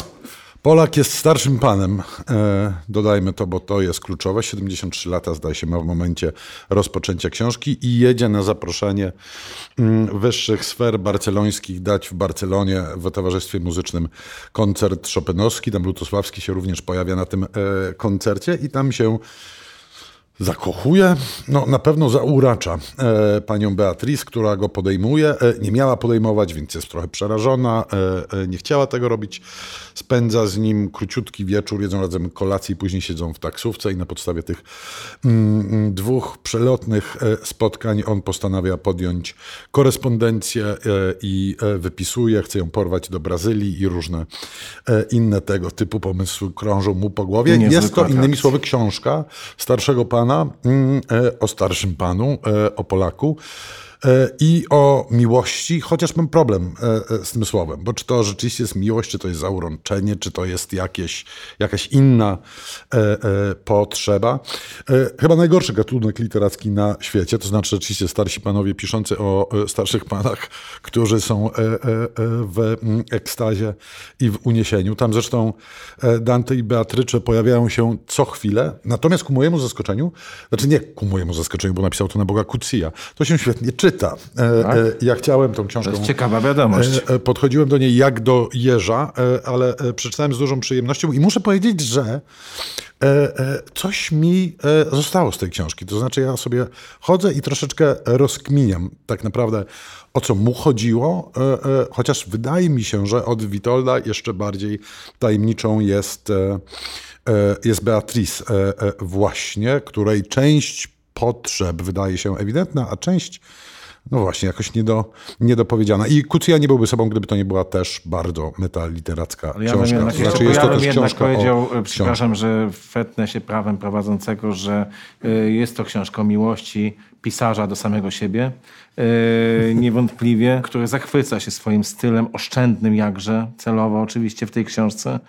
Polak jest starszym panem, e, dodajmy to, bo to jest kluczowe. 73 lata zdaje się ma w momencie rozpoczęcia książki i jedzie na zaproszenie mm, wyższych sfer barcelońskich dać w Barcelonie w towarzystwie muzycznym koncert Chopinowski. Tam Lutosławski się również pojawia na tym e, koncercie i tam się zakochuje, no na pewno zauracza e, panią Beatrice, która go podejmuje. E, nie miała podejmować, więc jest trochę przerażona, e, e nie chciała tego robić. Spędza z nim króciutki wieczór, jedzą razem kolację i później siedzą w taksówce i na podstawie tych mm, mm dwóch przelotnych e, spotkań on postanawia podjąć korespondencję e, i wypisuje, chce ją porwać do Brazylii i różne inne tego typu pomysły krążą mu po głowie. Jest to innymi słowy książka starszego pana, pana, mm, e, o starszym panu, e, o Polaku. E, i o miłości, chociaż mam problem e, e, z tym słowem, bo czy to rzeczywiście jest miłość, czy to jest zaurączenie, czy to jest jakieś, jakaś inna potrzeba. Chyba najgorszy gatunek literacki na świecie, to znaczy rzeczywiście starsi panowie piszący o starszych panach, którzy są w mm, ekstazie i w uniesieniu. Tam zresztą Dante i Beatrycze pojawiają się co chwilę, natomiast ku mojemu zaskoczeniu, znaczy nie ku mojemu zaskoczeniu, bo napisał to na Boga Kucja, to się świetnie czyta czyta. E, tak? E, ja chciałem tą książkę. To jest ciekawa wiadomość. E, podchodziłem do niej jak do jeża, ale przeczytałem z dużą przyjemnością i muszę powiedzieć, że coś mi zostało z tej książki. To znaczy, ja sobie chodzę i troszeczkę rozkminiam tak naprawdę o co mu chodziło, chociaż wydaje mi się, że od Witolda jeszcze bardziej tajemniczą jest jest Beatrice właśnie, której część potrzeb wydaje się ewidentna, a część no właśnie, jakoś niedo, niedopowiedziana. I Kucja nie byłby sobą, gdyby to nie była też bardzo metaliteracka ja książka. Bym jednak, znaczy, jest to ja też bym książka powiedział, o przepraszam, że wetnę się prawem prowadzącego, że y, jest to książka o miłości pisarza do samego siebie, y, niewątpliwie, [LAUGHS] który zachwyca się swoim stylem, oszczędnym jakże, celowo oczywiście w tej książce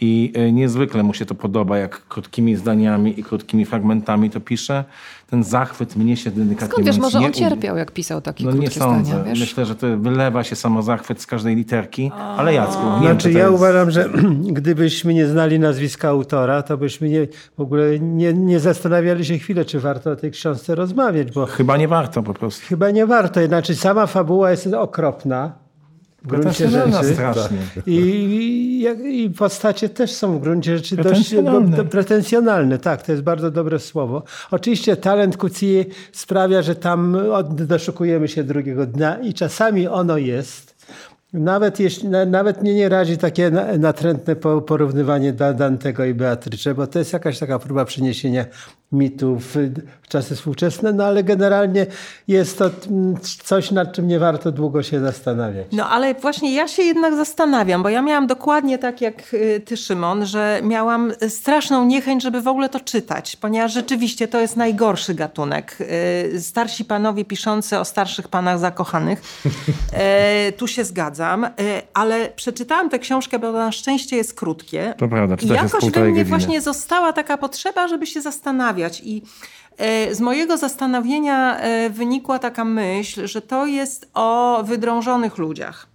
i y, niezwykle mu się to podoba, jak krótkimi zdaniami i krótkimi fragmentami to pisze ten zachwyt mnie się delikatnie Skąd wiesz, może nie on cierpiał, jak pisał takie No krótkie nie sądzę. zdania, wiesz? Myślę, że to wylewa się samo zachwyt z każdej literki. Ale Jacku, nie Znaczy ja jest... uważam, że [CLEARS THROAT] gdybyśmy nie znali nazwiska autora, to byśmy nie, w ogóle nie, nie zastanawiali się chwilę, czy warto o tej książce rozmawiać, bo Chyba nie warto po prostu. chyba nie warto. Znaczy sama fabuła jest okropna. W gruncie rzeczy. strasznie. I, i, I postacie też są w gruncie rzeczy dość Pretensjonalne. do- pretensjonalne. Tak, to jest bardzo dobre słowo. Oczywiście talent Kucji sprawia, że tam doszukujemy się drugiego dna i czasami ono jest. Nawet, jeśli, na- nawet mnie nie razi takie na- natrętne po- porównywanie Da- Dantego i Beatrycze, bo to jest jakaś taka próba przeniesienia mitów w w czasy współczesne, no ale generalnie jest to mm, coś, nad czym nie warto długo się zastanawiać. No ale właśnie ja się jednak zastanawiam, bo ja miałam dokładnie tak jak y, ty, Szymon, że miałam straszną niechęć, żeby w ogóle to czytać, ponieważ rzeczywiście to jest najgorszy gatunek. Y, Starsi panowie piszący o starszych panach zakochanych. [LAUGHS] E, Tu się zgadzam, e, ale przeczytałam tę książkę, bo na szczęście jest krótkie. To prawda, I czyta się z jakoś we mnie właśnie została taka potrzeba, żeby się zastanawiać i e, z mojego zastanowienia e, wynikła taka myśl, że to jest o wydrążonych ludziach.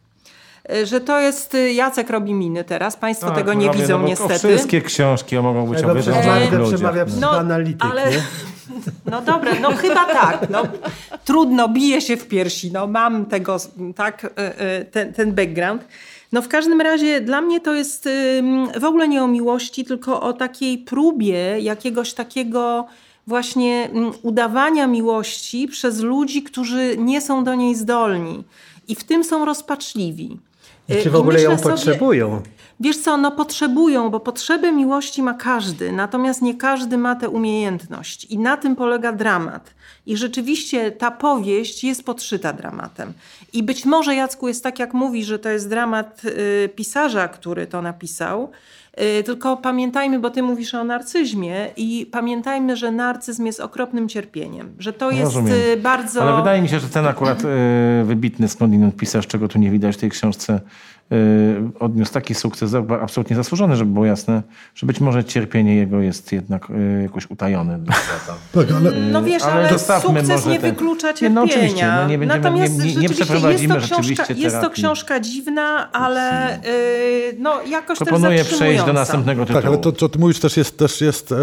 E, Że to jest Jacek robi miny teraz. Państwo Tak, tego nie robię, widzą no bo niestety. Wszystkie książki mogą być o wydrążonych ludziach. przemawia no. psychoanalityk, ale, nie? no dobra, no chyba tak. No, trudno, bije się w piersi. No, mam tego, tak, ten, ten background. No w każdym razie dla mnie to jest w ogóle nie o miłości, tylko o takiej próbie jakiegoś takiego właśnie udawania miłości przez ludzi, którzy nie są do niej zdolni. I w tym są rozpaczliwi. I czy Y, w ogóle ją sobie- potrzebują? Wiesz co, no potrzebują, bo potrzebę miłości ma każdy, natomiast nie każdy ma tę umiejętność. I na tym polega dramat. I rzeczywiście ta powieść jest podszyta dramatem. I być może, Jacku, jest tak, jak mówi, że to jest dramat y, pisarza, który to napisał. Y, tylko pamiętajmy, bo ty mówisz o narcyzmie i pamiętajmy, że narcyzm jest okropnym cierpieniem. Że to jest y, bardzo... Ale wydaje mi się, że ten akurat e, wybitny skądinąd pisarz, czego tu nie widać w tej książce, odniósł taki sukces, absolutnie zasłużony, żeby było jasne, że być może cierpienie jego jest jednak e, jakoś utajone. [LAUGHS] Tak, ale No wiesz, Ale ale, sukces może nie ten- wyklucza Nie, cierpienia. no oczywiście, no nie będziemy- Natomiast nie- nie- nie rzeczywiście przeprowadzimy jest to książka, jest to książka dziwna, ale yy, no jakoś Proponuję też przejść do następnego tytułu. Tak, ale to, co ty mówisz, też jest, też jest e,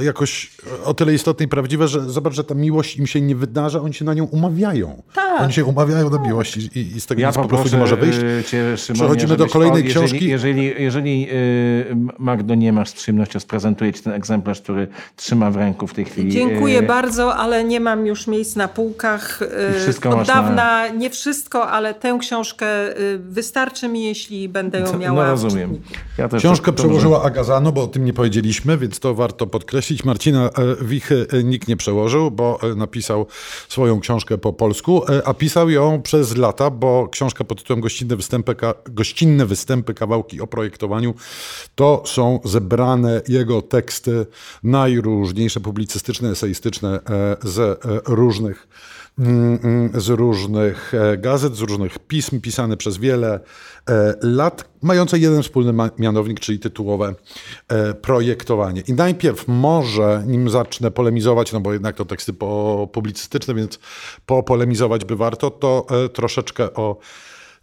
e, jakoś o tyle istotne i prawdziwe, że zobacz, że ta miłość im się nie wydarza, oni się na nią umawiają. Tak. Oni się umawiają na miłość i, i, i z tego Ja nic po prostu nie może wyjść. y, Cię, Szymonie, Przechodzimy do kolejnej o, jeżeli, książki. Jeżeli, jeżeli y, Magdo nie masz z przyjemnością, sprezentuję Ci ten egzemplarz, który trzyma w ręku w tej chwili. Dziękuję y, bardzo, ale nie mam już miejsc na półkach. Yy, wszystko Od masz na- dawna, nie wszystko, ale tę książkę yy, wystarczy mi, jeśli będę ją miała No rozumiem. Ja też Książkę to- dobrze. przełożyła Agazano, bo o tym nie powiedzieliśmy, więc to warto podkreślić. Marcina e, Wichy e, nikt nie przełożył, bo e, napisał swoją książkę po polsku, a pisał ją przez lata, bo książka pod tytułem Gościnne występy, Gościnne występy kawałki o projektowaniu to są zebrane jego teksty najróżniejsze, publicystyczne, eseistyczne e, z e, różnych mm, mm, z różnych e, gazet, z różnych pism, pisane przez wiele lat, mające jeden wspólny mianownik, czyli tytułowe projektowanie. I najpierw może, nim zacznę polemizować, no bo jednak to teksty publicystyczne, więc popolemizować by warto, to troszeczkę o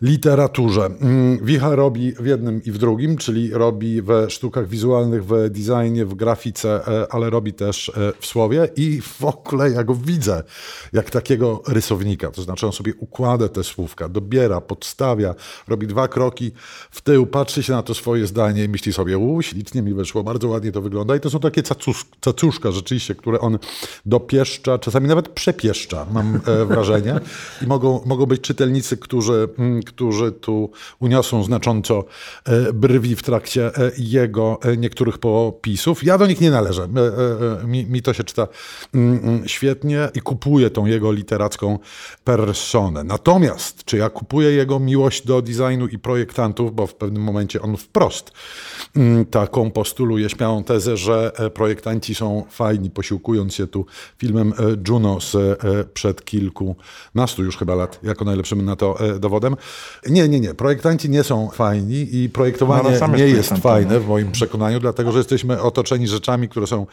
literaturze. Mm, Wicha robi w jednym i w drugim, czyli robi we sztukach wizualnych, w designie, w grafice, e, ale robi też e, w słowie i w ogóle ja go widzę jak takiego rysownika. To znaczy on sobie układa te słówka, dobiera, podstawia, robi dwa kroki w tył, patrzy się na to swoje zdanie i myśli sobie, u, ślicznie mi wyszło, bardzo ładnie to wygląda. I to są takie cacusz, cacuszka rzeczywiście, które on dopieszcza, czasami nawet przepieszcza, mam e, wrażenie. I mogą, mogą być czytelnicy, którzy, mm, którzy tu uniosą znacząco e, brwi w trakcie e, jego niektórych popisów. Ja do nich nie należę. Mi, mi to się czyta mm, mm, świetnie i kupuję tą jego literacką personę. Natomiast, czy ja kupuję jego miłość do designu i projektantów, bo w pewnym momencie on wprost mm, taką postuluje śmiałą tezę, że projektanci są fajni, posiłkując się tu filmem Juno z przed kilkunastu już chyba lat, jako najlepszym na to dowodem. Nie, nie, nie. Projektanci nie są fajni i projektowanie no, nie jest fajne w moim przekonaniu, dlatego że jesteśmy otoczeni rzeczami, które są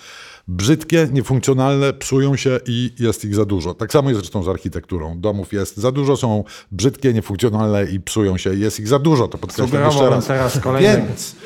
brzydkie, niefunkcjonalne, psują się i jest ich za dużo. Tak samo jest zresztą z architekturą. Domów jest za dużo, są brzydkie, niefunkcjonalne i psują się. Jest ich za dużo, to podkreślam jeszcze raz. Teraz kolejny... Więc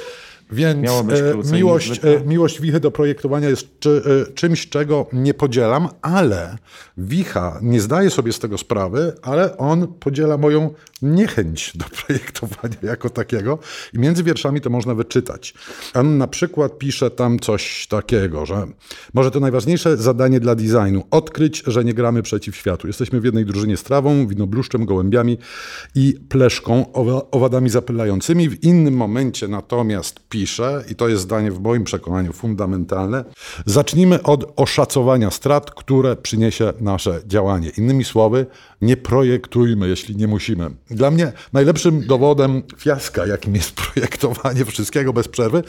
więc e, miłość, e, miłość Wichy do projektowania jest czy, e, czymś, czego nie podzielam, ale Wicha nie zdaje sobie z tego sprawy, ale on podziela moją niechęć do projektowania [LAUGHS] jako takiego i między wierszami to można wyczytać. On na przykład pisze tam coś takiego, że może to najważniejsze zadanie dla designu, odkryć, że nie gramy przeciw światu. Jesteśmy w jednej drużynie z trawą, winobluszczem, gołębiami i pleszką, owadami zapylającymi. W innym momencie natomiast pisze, pisze, i to jest zdanie w moim przekonaniu fundamentalne, zacznijmy od oszacowania strat, które przyniesie nasze działanie. Innymi słowy, nie projektujmy, jeśli nie musimy. Dla mnie najlepszym dowodem fiaska, jakim jest [LAUGHS] projektowanie wszystkiego bez przerwy,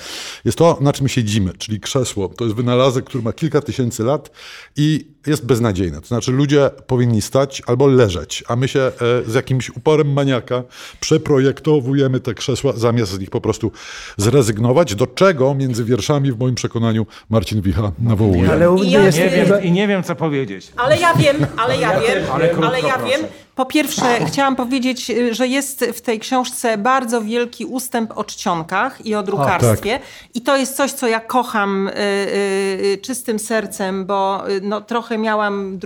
jest to, na czym siedzimy, czyli krzesło. To jest wynalazek, który ma kilka tysięcy lat i jest beznadziejne. To znaczy ludzie powinni stać albo leżeć, a my się e, z jakimś uporem maniaka przeprojektowujemy te krzesła, zamiast z nich po prostu zrezygnować, do czego między wierszami w moim przekonaniu Marcin Wicha nawołuje. Ale I, ja, nie wiem, I nie wiem, co powiedzieć. Ale ja wiem, ale ja wiem, ale, ale ja wiem. Po pierwsze, chciałam powiedzieć, y, że jest w tej książce bardzo wielki ustęp o czcionkach i o drukarstwie. tak. I to jest coś, co ja kocham y, y, czystym sercem, bo y, no, trochę miałam,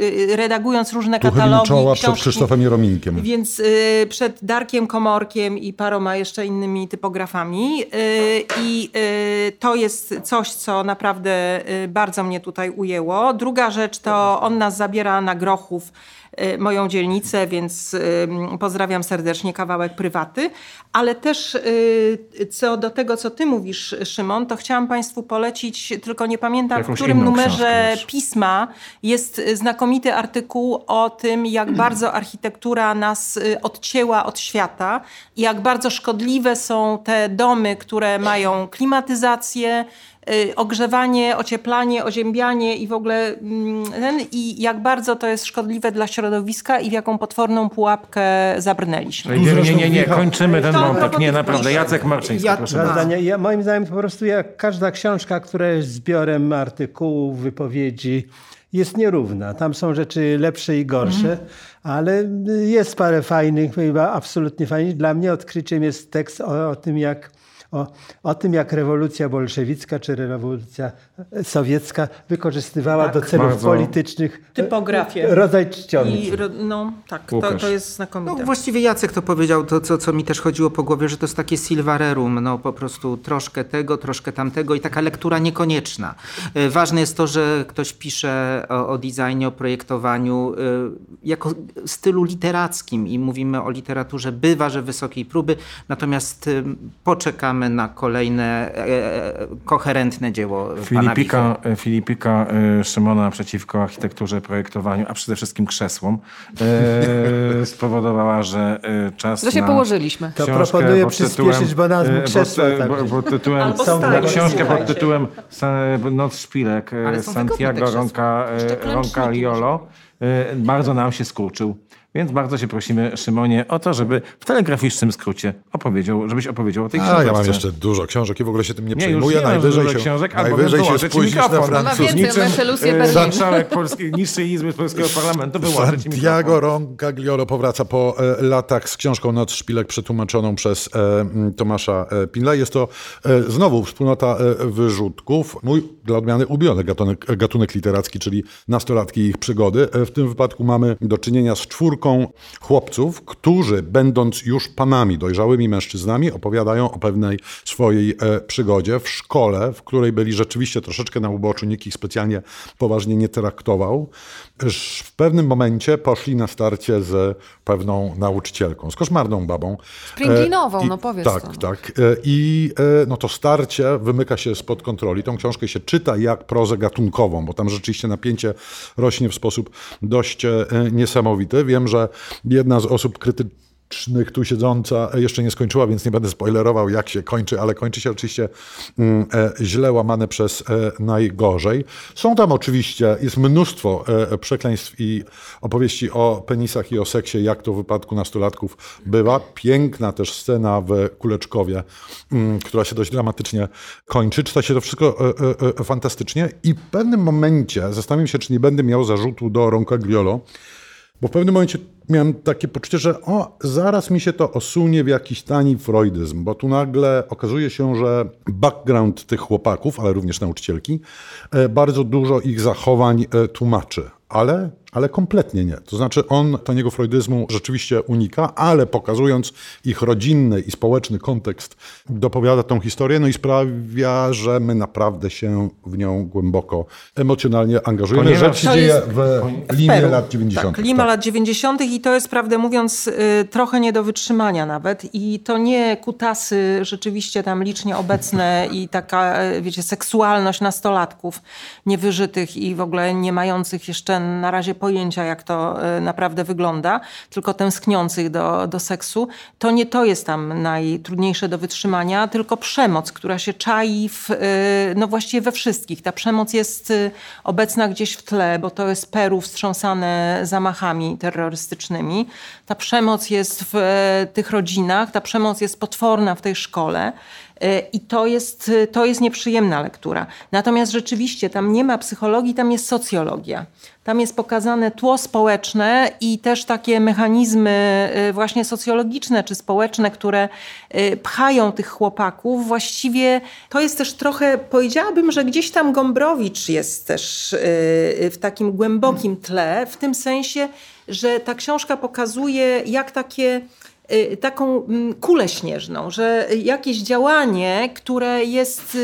y, redagując różne tu katalogi. czoła książki, przed Krzysztofem Jerominkiem. Więc przed Darkiem Komorkiem i paroma jeszcze innymi typografami. I to jest coś, co naprawdę bardzo mnie tutaj ujęło. Druga rzecz to on nas zabiera na grochów Y, moją dzielnicę, więc pozdrawiam serdecznie kawałek prywaty. Ale też y, co do tego, co ty mówisz, Szymon, to chciałam Państwu polecić, tylko nie pamiętam, Jakąś w którym numerze pisma jest znakomity artykuł o tym, jak [CLEARS THROAT] bardzo architektura nas y, odcięła od świata i jak bardzo szkodliwe są te domy, które mają klimatyzację, Y, ogrzewanie, ocieplanie, oziębianie i w ogóle mm, ten, i jak bardzo to jest szkodliwe dla środowiska i w jaką potworną pułapkę zabrnęliśmy. Nie, nie, nie, nie, kończymy ten wątek. Nie, naprawdę. Jacek Marczyński, ja, proszę bardzo. Ja, moim zdaniem po prostu jak każda książka, która jest zbiorem artykułów, wypowiedzi, jest nierówna. Tam są rzeczy lepsze i gorsze, mhm. ale jest parę fajnych, absolutnie fajnych. Dla mnie odkryciem jest tekst o, o tym, jak o, o tym, jak rewolucja bolszewicka czy rewolucja sowiecka wykorzystywała tak, do celów bardzo. politycznych e, typografię. Rodzaj czcionki. I, no tak, to, to, jest znakomite. No, właściwie Jacek to powiedział, to co, co mi też chodziło po głowie, że to jest takie silvarerum, no po prostu troszkę tego, troszkę tamtego i taka lektura niekonieczna. E, ważne jest to, że ktoś pisze o, o designie, o projektowaniu e, jako stylu literackim i mówimy o literaturze bywa, że wysokiej próby, natomiast poczekamy czekamy na kolejne e, e, koherentne dzieło Filipika, Filipika e, Szymona przeciwko architekturze, projektowaniu, a przede wszystkim krzesłom e, [LAUGHS] spowodowała, że e, czas To się położyliśmy. To proponuję przyspieszyć, bo nazwy e, krzesła. Pod, tak. pod tytułem, książkę pod tytułem Noc Szpilek Santiago Ronca, bardzo nam się skurczył. Więc bardzo się prosimy, Szymonie, o to, żeby w telegraficznym skrócie opowiedział, żebyś opowiedział o tej książce. A, ja mam jeszcze dużo książek i w ogóle się tym nie, nie przejmuję. Nie, najwyżej się, książek, najwyżej się spóźnisz na francuskim. Marszałek Polskiej, niższej izby Polskiego Parlamentu wyłożyć Santiago Roncagliolo powraca po e, latach z książką Noc Szpilek przetłumaczoną przez e, Tomasza e, Pinla. Jest to e, znowu wspólnota e, wyrzutków. Mój dla odmiany ulubiony gatunek, gatunek literacki, czyli nastolatki i ich przygody. E, w tym wypadku mamy do czynienia z czwórką czwórką chłopców, którzy będąc już panami, dojrzałymi mężczyznami, opowiadają o pewnej swojej e, przygodzie w szkole, w której byli rzeczywiście troszeczkę na uboczu, nikt ich specjalnie poważnie nie traktował. W pewnym momencie poszli na starcie z pewną nauczycielką, z koszmarną babą. Springlinową, no powiedz Tak, to, no. tak. I no to starcie wymyka się spod kontroli. Tą książkę się czyta jak prozę gatunkową, bo tam rzeczywiście napięcie rośnie w sposób dość niesamowity. Wiem, że jedna z osób krytycznych tu siedząca jeszcze nie skończyła, więc nie będę spoilerował, jak się kończy, ale kończy się oczywiście mm, e, źle łamane przez e, najgorzej. Są tam oczywiście, jest mnóstwo e, przekleństw i opowieści o penisach i o seksie, jak to w wypadku nastolatków bywa. Piękna też scena w Kuleczkowie, mm, która się dość dramatycznie kończy. Czyta się to wszystko fantastycznie i w pewnym momencie zastanawiam się, czy nie będę miał zarzutu do Roncagliolo, bo w pewnym momencie miałem takie poczucie, że o, zaraz mi się to osunie w jakiś tani freudyzm, bo tu nagle okazuje się, że background tych chłopaków, ale również nauczycielki, e, bardzo dużo ich zachowań e, tłumaczy. Ale ale kompletnie nie. To znaczy on taniego freudyzmu rzeczywiście unika, ale pokazując ich rodzinny i społeczny kontekst, dopowiada tą historię, no i sprawia, że my naprawdę się w nią głęboko emocjonalnie angażujemy. Ponieważ Rzecz się dzieje w Limie lat 90. Tak, Lima tak. lat 90. i to jest, prawdę mówiąc, y, trochę nie do wytrzymania nawet. I to nie kutasy rzeczywiście tam licznie obecne i taka, y, wiecie, seksualność nastolatków niewyżytych i w ogóle nie mających jeszcze na razie pojęcia, jak to e, naprawdę wygląda, tylko tęskniących do, do seksu, to nie to jest tam najtrudniejsze do wytrzymania, tylko przemoc, która się czai w, e, no właściwie we wszystkich. Ta przemoc jest e, obecna gdzieś w tle, bo to jest Peru wstrząsane zamachami terrorystycznymi. Ta przemoc jest w tych rodzinach, ta przemoc jest potworna w tej szkole. I to jest, to jest nieprzyjemna lektura. Natomiast rzeczywiście tam nie ma psychologii, tam jest socjologia. Tam jest pokazane tło społeczne i też takie mechanizmy y, właśnie socjologiczne czy społeczne, które pchają tych chłopaków. Właściwie to jest też trochę, powiedziałabym, że gdzieś tam Gombrowicz jest też w takim głębokim tle, w tym sensie, że ta książka pokazuje, jak takie taką mm, kulę śnieżną, że jakieś działanie, które jest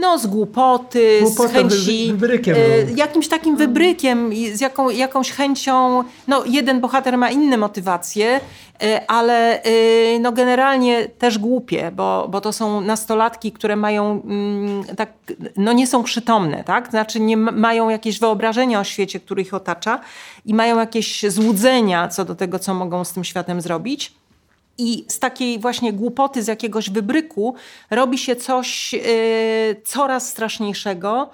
no, z głupoty, Głupota, z chęci, wybrykiem, e, no. jakimś takim wybrykiem, z jaką, jakąś chęcią, no jeden bohater ma inne motywacje, ale no generalnie też głupie, bo, bo to są nastolatki, które mają mm, tak, no nie są przytomne, tak? Znaczy nie mają jakieś wyobrażenia o świecie, który ich otacza i mają jakieś złudzenia co do tego, co mogą z tym światem zrobić. I z takiej właśnie głupoty, z jakiegoś wybryku robi się coś yy, coraz straszniejszego.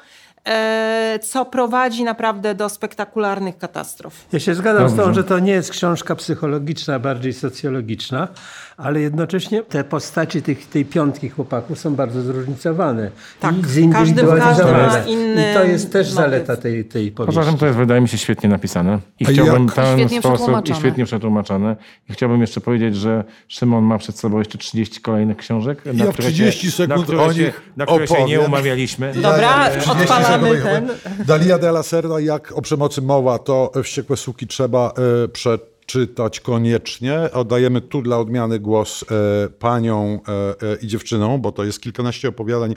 E, co prowadzi naprawdę do spektakularnych katastrof. Ja się zgadzam Dobrze. z tą, że to nie jest książka psychologiczna, bardziej socjologiczna, ale jednocześnie te postaci tych, tej piątki chłopaków są bardzo zróżnicowane. Tak, i każdy, każdy ma inny I to jest też motyw. zaleta tej, tej powieści. Poza tym to jest, wydaje mi się, świetnie napisane. I A chciałbym jak? ten świetnie sposób i świetnie przetłumaczone. I chciałbym jeszcze powiedzieć, że Szymon ma przed sobą jeszcze 30 kolejnych książek, na ja które, 30 się, sekund na które, się, na które się nie umawialiśmy. Dobra, ja, ja, odpalamy ten. Dalia de la Serna, jak o przemocy mowa, to wściekłe suki trzeba y, przed czytać koniecznie. Oddajemy tu dla odmiany głos e, panią e, e, i dziewczynom, bo to jest kilkanaście opowiadań,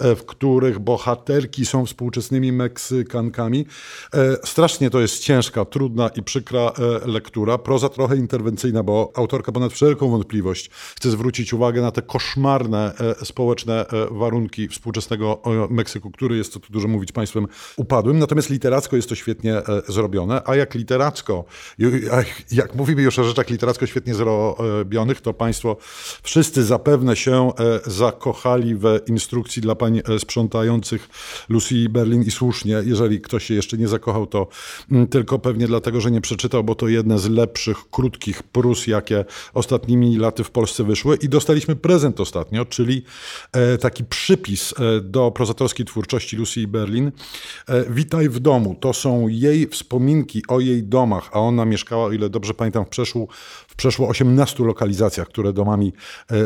w których bohaterki są współczesnymi Meksykankami. Strasznie to jest ciężka, trudna i przykra lektura. Proza trochę interwencyjna, bo autorka ponad wszelką wątpliwość chce zwrócić uwagę na te koszmarne społeczne warunki współczesnego Meksyku, który jest, co tu dużo mówić, państwem upadłym. Natomiast literacko jest to świetnie zrobione, a jak literacko, jak mówimy już o rzeczach literacko świetnie zrobionych, to Państwo wszyscy zapewne się e, zakochali w instrukcji dla pań e, sprzątających Lucy Berlin i słusznie. Jeżeli ktoś się jeszcze nie zakochał, to mm, tylko pewnie dlatego, że nie przeczytał, bo to jedne z lepszych, krótkich prus, jakie ostatnimi laty w Polsce wyszły. I dostaliśmy prezent ostatnio, czyli e, taki przypis do prozatorskiej twórczości Lucy Berlin. Witaj w domu. To są jej wspominki o jej domach, a ona mieszkała, o ile dobrze pamiętam, w przeszło, w przeszło 18 lokalizacjach, które domami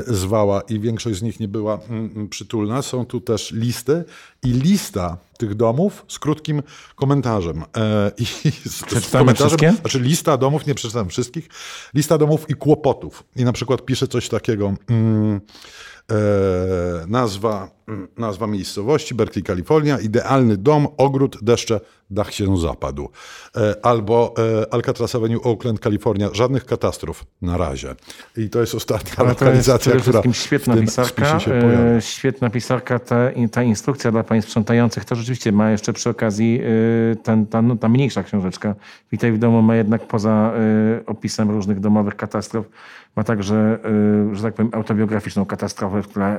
zwała i większość z nich nie była mm, mm, przytulna. Są tu też listy i lista tych domów z krótkim komentarzem. I [LAUGHS] z, z komentarzem, wszystkie? Znaczy lista domów, nie przeczytałem wszystkich, lista domów i kłopotów. I na przykład pisze coś takiego, mm, e, nazwa, nazwa miejscowości, Berkeley, Kalifornia, idealny dom, ogród, deszcze, dach się zapadł. E, albo e, Alcatraz Avenue, Oakland, Kalifornia, żadnych katastrof na razie. I to jest ostatnia Ale lokalizacja, jest która świetna w pisarka, się pojawia. E, świetna pisarka, ta, ta instrukcja dla państw sprzątających, to rzeczywiście ma jeszcze przy okazji ten, ta, no, ta mniejsza książeczka. Witaj w domu ma jednak poza opisem różnych domowych katastrof, ma także, że tak powiem, autobiograficzną katastrofę w tle.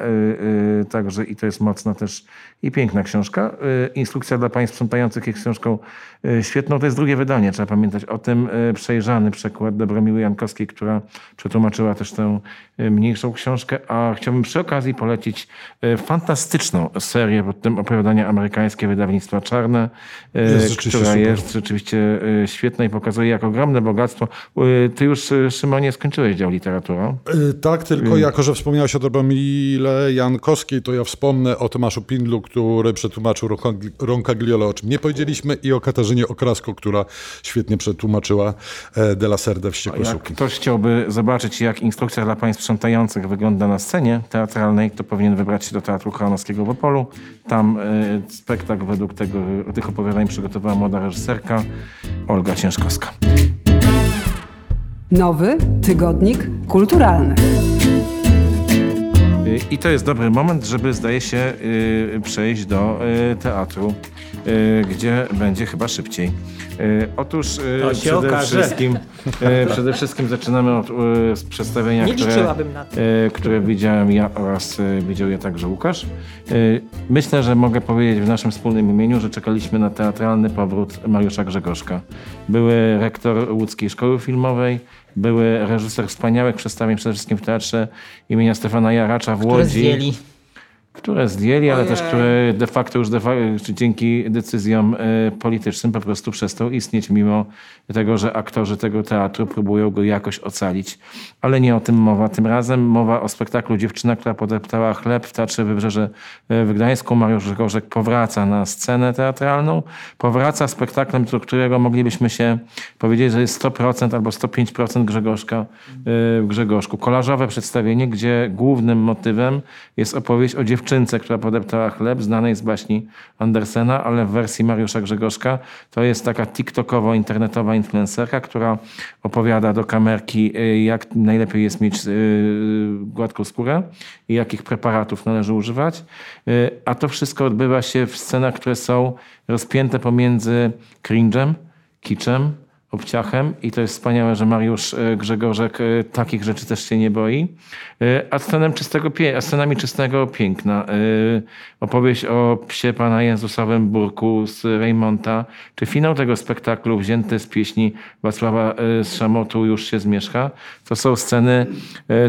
Także i to jest mocna też i piękna książka. Instrukcja dla państw sprzątających jest książką e, świetną. To jest drugie wydanie, trzeba pamiętać o tym. E, przejrzany przekład Dobromiły Jankowskiej, która przetłumaczyła też tę mniejszą książkę. A chciałbym przy okazji polecić fantastyczną serię pod tym opowiadania amerykańskie wydawnictwa Czarne, jest która super. jest rzeczywiście świetna i pokazuje jak ogromne bogactwo. Ty już, Szymonie, skończyłeś dział literatura. Tak, tylko jako, że wspomniałeś o Dobromile Jankowskiej, to ja wspomnę o Tomaszu Pindlu, który przetłumaczył Roncagliolo, o czym nie powiedzieliśmy i o Katarzynie Okrasko, która świetnie przetłumaczyła e, De La Serde Wściekłe Jak ktoś chciałby zobaczyć, jak instrukcja dla państw sprzątających wygląda na scenie teatralnej, to powinien wybrać się do Teatru Koronowskiego w Opolu. Tam e, spektakl według tego, tych opowiadań przygotowała młoda reżyserka Olga Ciężkowska. Nowy tygodnik kulturalny. I to jest dobry moment, żeby zdaje się y, przejść do y, teatru, y, gdzie będzie chyba szybciej. Otóż przede okaże. wszystkim, [LAUGHS] przede wszystkim zaczynamy od przedstawienia, które, które widziałem ja oraz widział je także Łukasz. Myślę, że mogę powiedzieć w naszym wspólnym imieniu, że czekaliśmy na teatralny powrót Mariusza Grzegorzka. Były rektor Łódzkiej Szkoły Filmowej, były reżyser wspaniałych przedstawień, przede wszystkim w Teatrze imienia Stefana Jaracza w Łodzi. Które zdjęli które zdjęli, ale też które de facto już de facto, dzięki decyzjom y, politycznym po prostu przestał istnieć, mimo tego, że aktorzy tego teatru próbują go jakoś ocalić. Ale nie o tym mowa. Tym razem mowa o spektaklu Dziewczyna, która podeptała chleb w Teatrze Wybrzeże w Gdańsku. Mariusz Gorzek powraca na scenę teatralną. Powraca spektaklem, do którego moglibyśmy się powiedzieć, że jest 100% albo 105% Grzegorzka y, w Grzegorzku. Kolażowe przedstawienie, gdzie głównym motywem jest opowieść o dziewczynie, dziewczynce, która podeptała chleb, znanej z baśni Andersena, ale w wersji Mariusza Grzegorzka to jest taka TikTokowo-internetowa influencerka, która opowiada do kamerki, y, jak najlepiej jest mieć y, gładką skórę i jakich preparatów należy używać. Y, a to wszystko odbywa się w scenach, które są rozpięte pomiędzy cringe'em, kiczem, obciachem i to jest wspaniałe, że Mariusz e, Grzegorzek e, takich rzeczy też się nie boi. E, a, scenem czystego, a scenami czystego piękna. Opowieść o psie pana Jezusowym Burku z Reymonta, czy finał tego spektaklu wzięty z pieśni Wacława z Szamotu już się zmierzcha. To są sceny,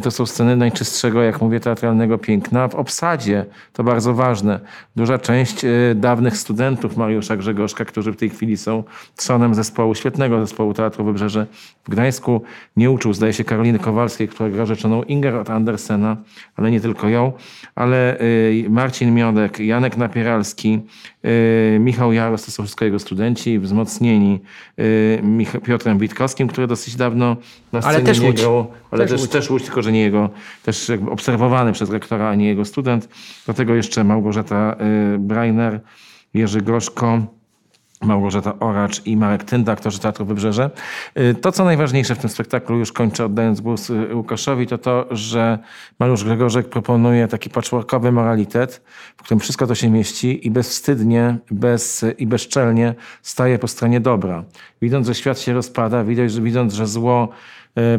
to są sceny najczystszego, jak mówię, teatralnego piękna. W obsadzie, to bardzo ważne, duża część dawnych studentów Mariusza Grzegorzka, którzy w tej chwili są trzonem zespołu, świetnego zespołu, zespołu Teatru Wybrzeże w Gdańsku. Nie uczył, zdaje się, Karoliny Kowalskiej, która gra rzeczoną Inger od Andersena, ale nie tylko ją, ale y, Marcin Miodek, Janek Napieralski, y, Michał Jaros, to są wszystko jego studenci, wzmocnieni y, Piotrem Witkowskim, który dosyć dawno na scenie ale też nie grał, ale też, też, też Łódź, tylko że nie jego, też obserwowany przez rektora, a nie jego student. Do tego jeszcze Małgorzata Breiner, Jerzy Groszko, Małgorzata Oracz i Marek Tynda, aktorzy Teatru Wybrzeże. Y, to, co najważniejsze w tym spektaklu, już kończę oddając głos y, Łukaszowi, to to, że Mariusz Gregorzek proponuje taki patchworkowy moralitet, w którym wszystko to się mieści i bezwstydnie bez, i bezczelnie staje po stronie dobra. Widząc, że świat się rozpada, widząc, że, widząc, że zło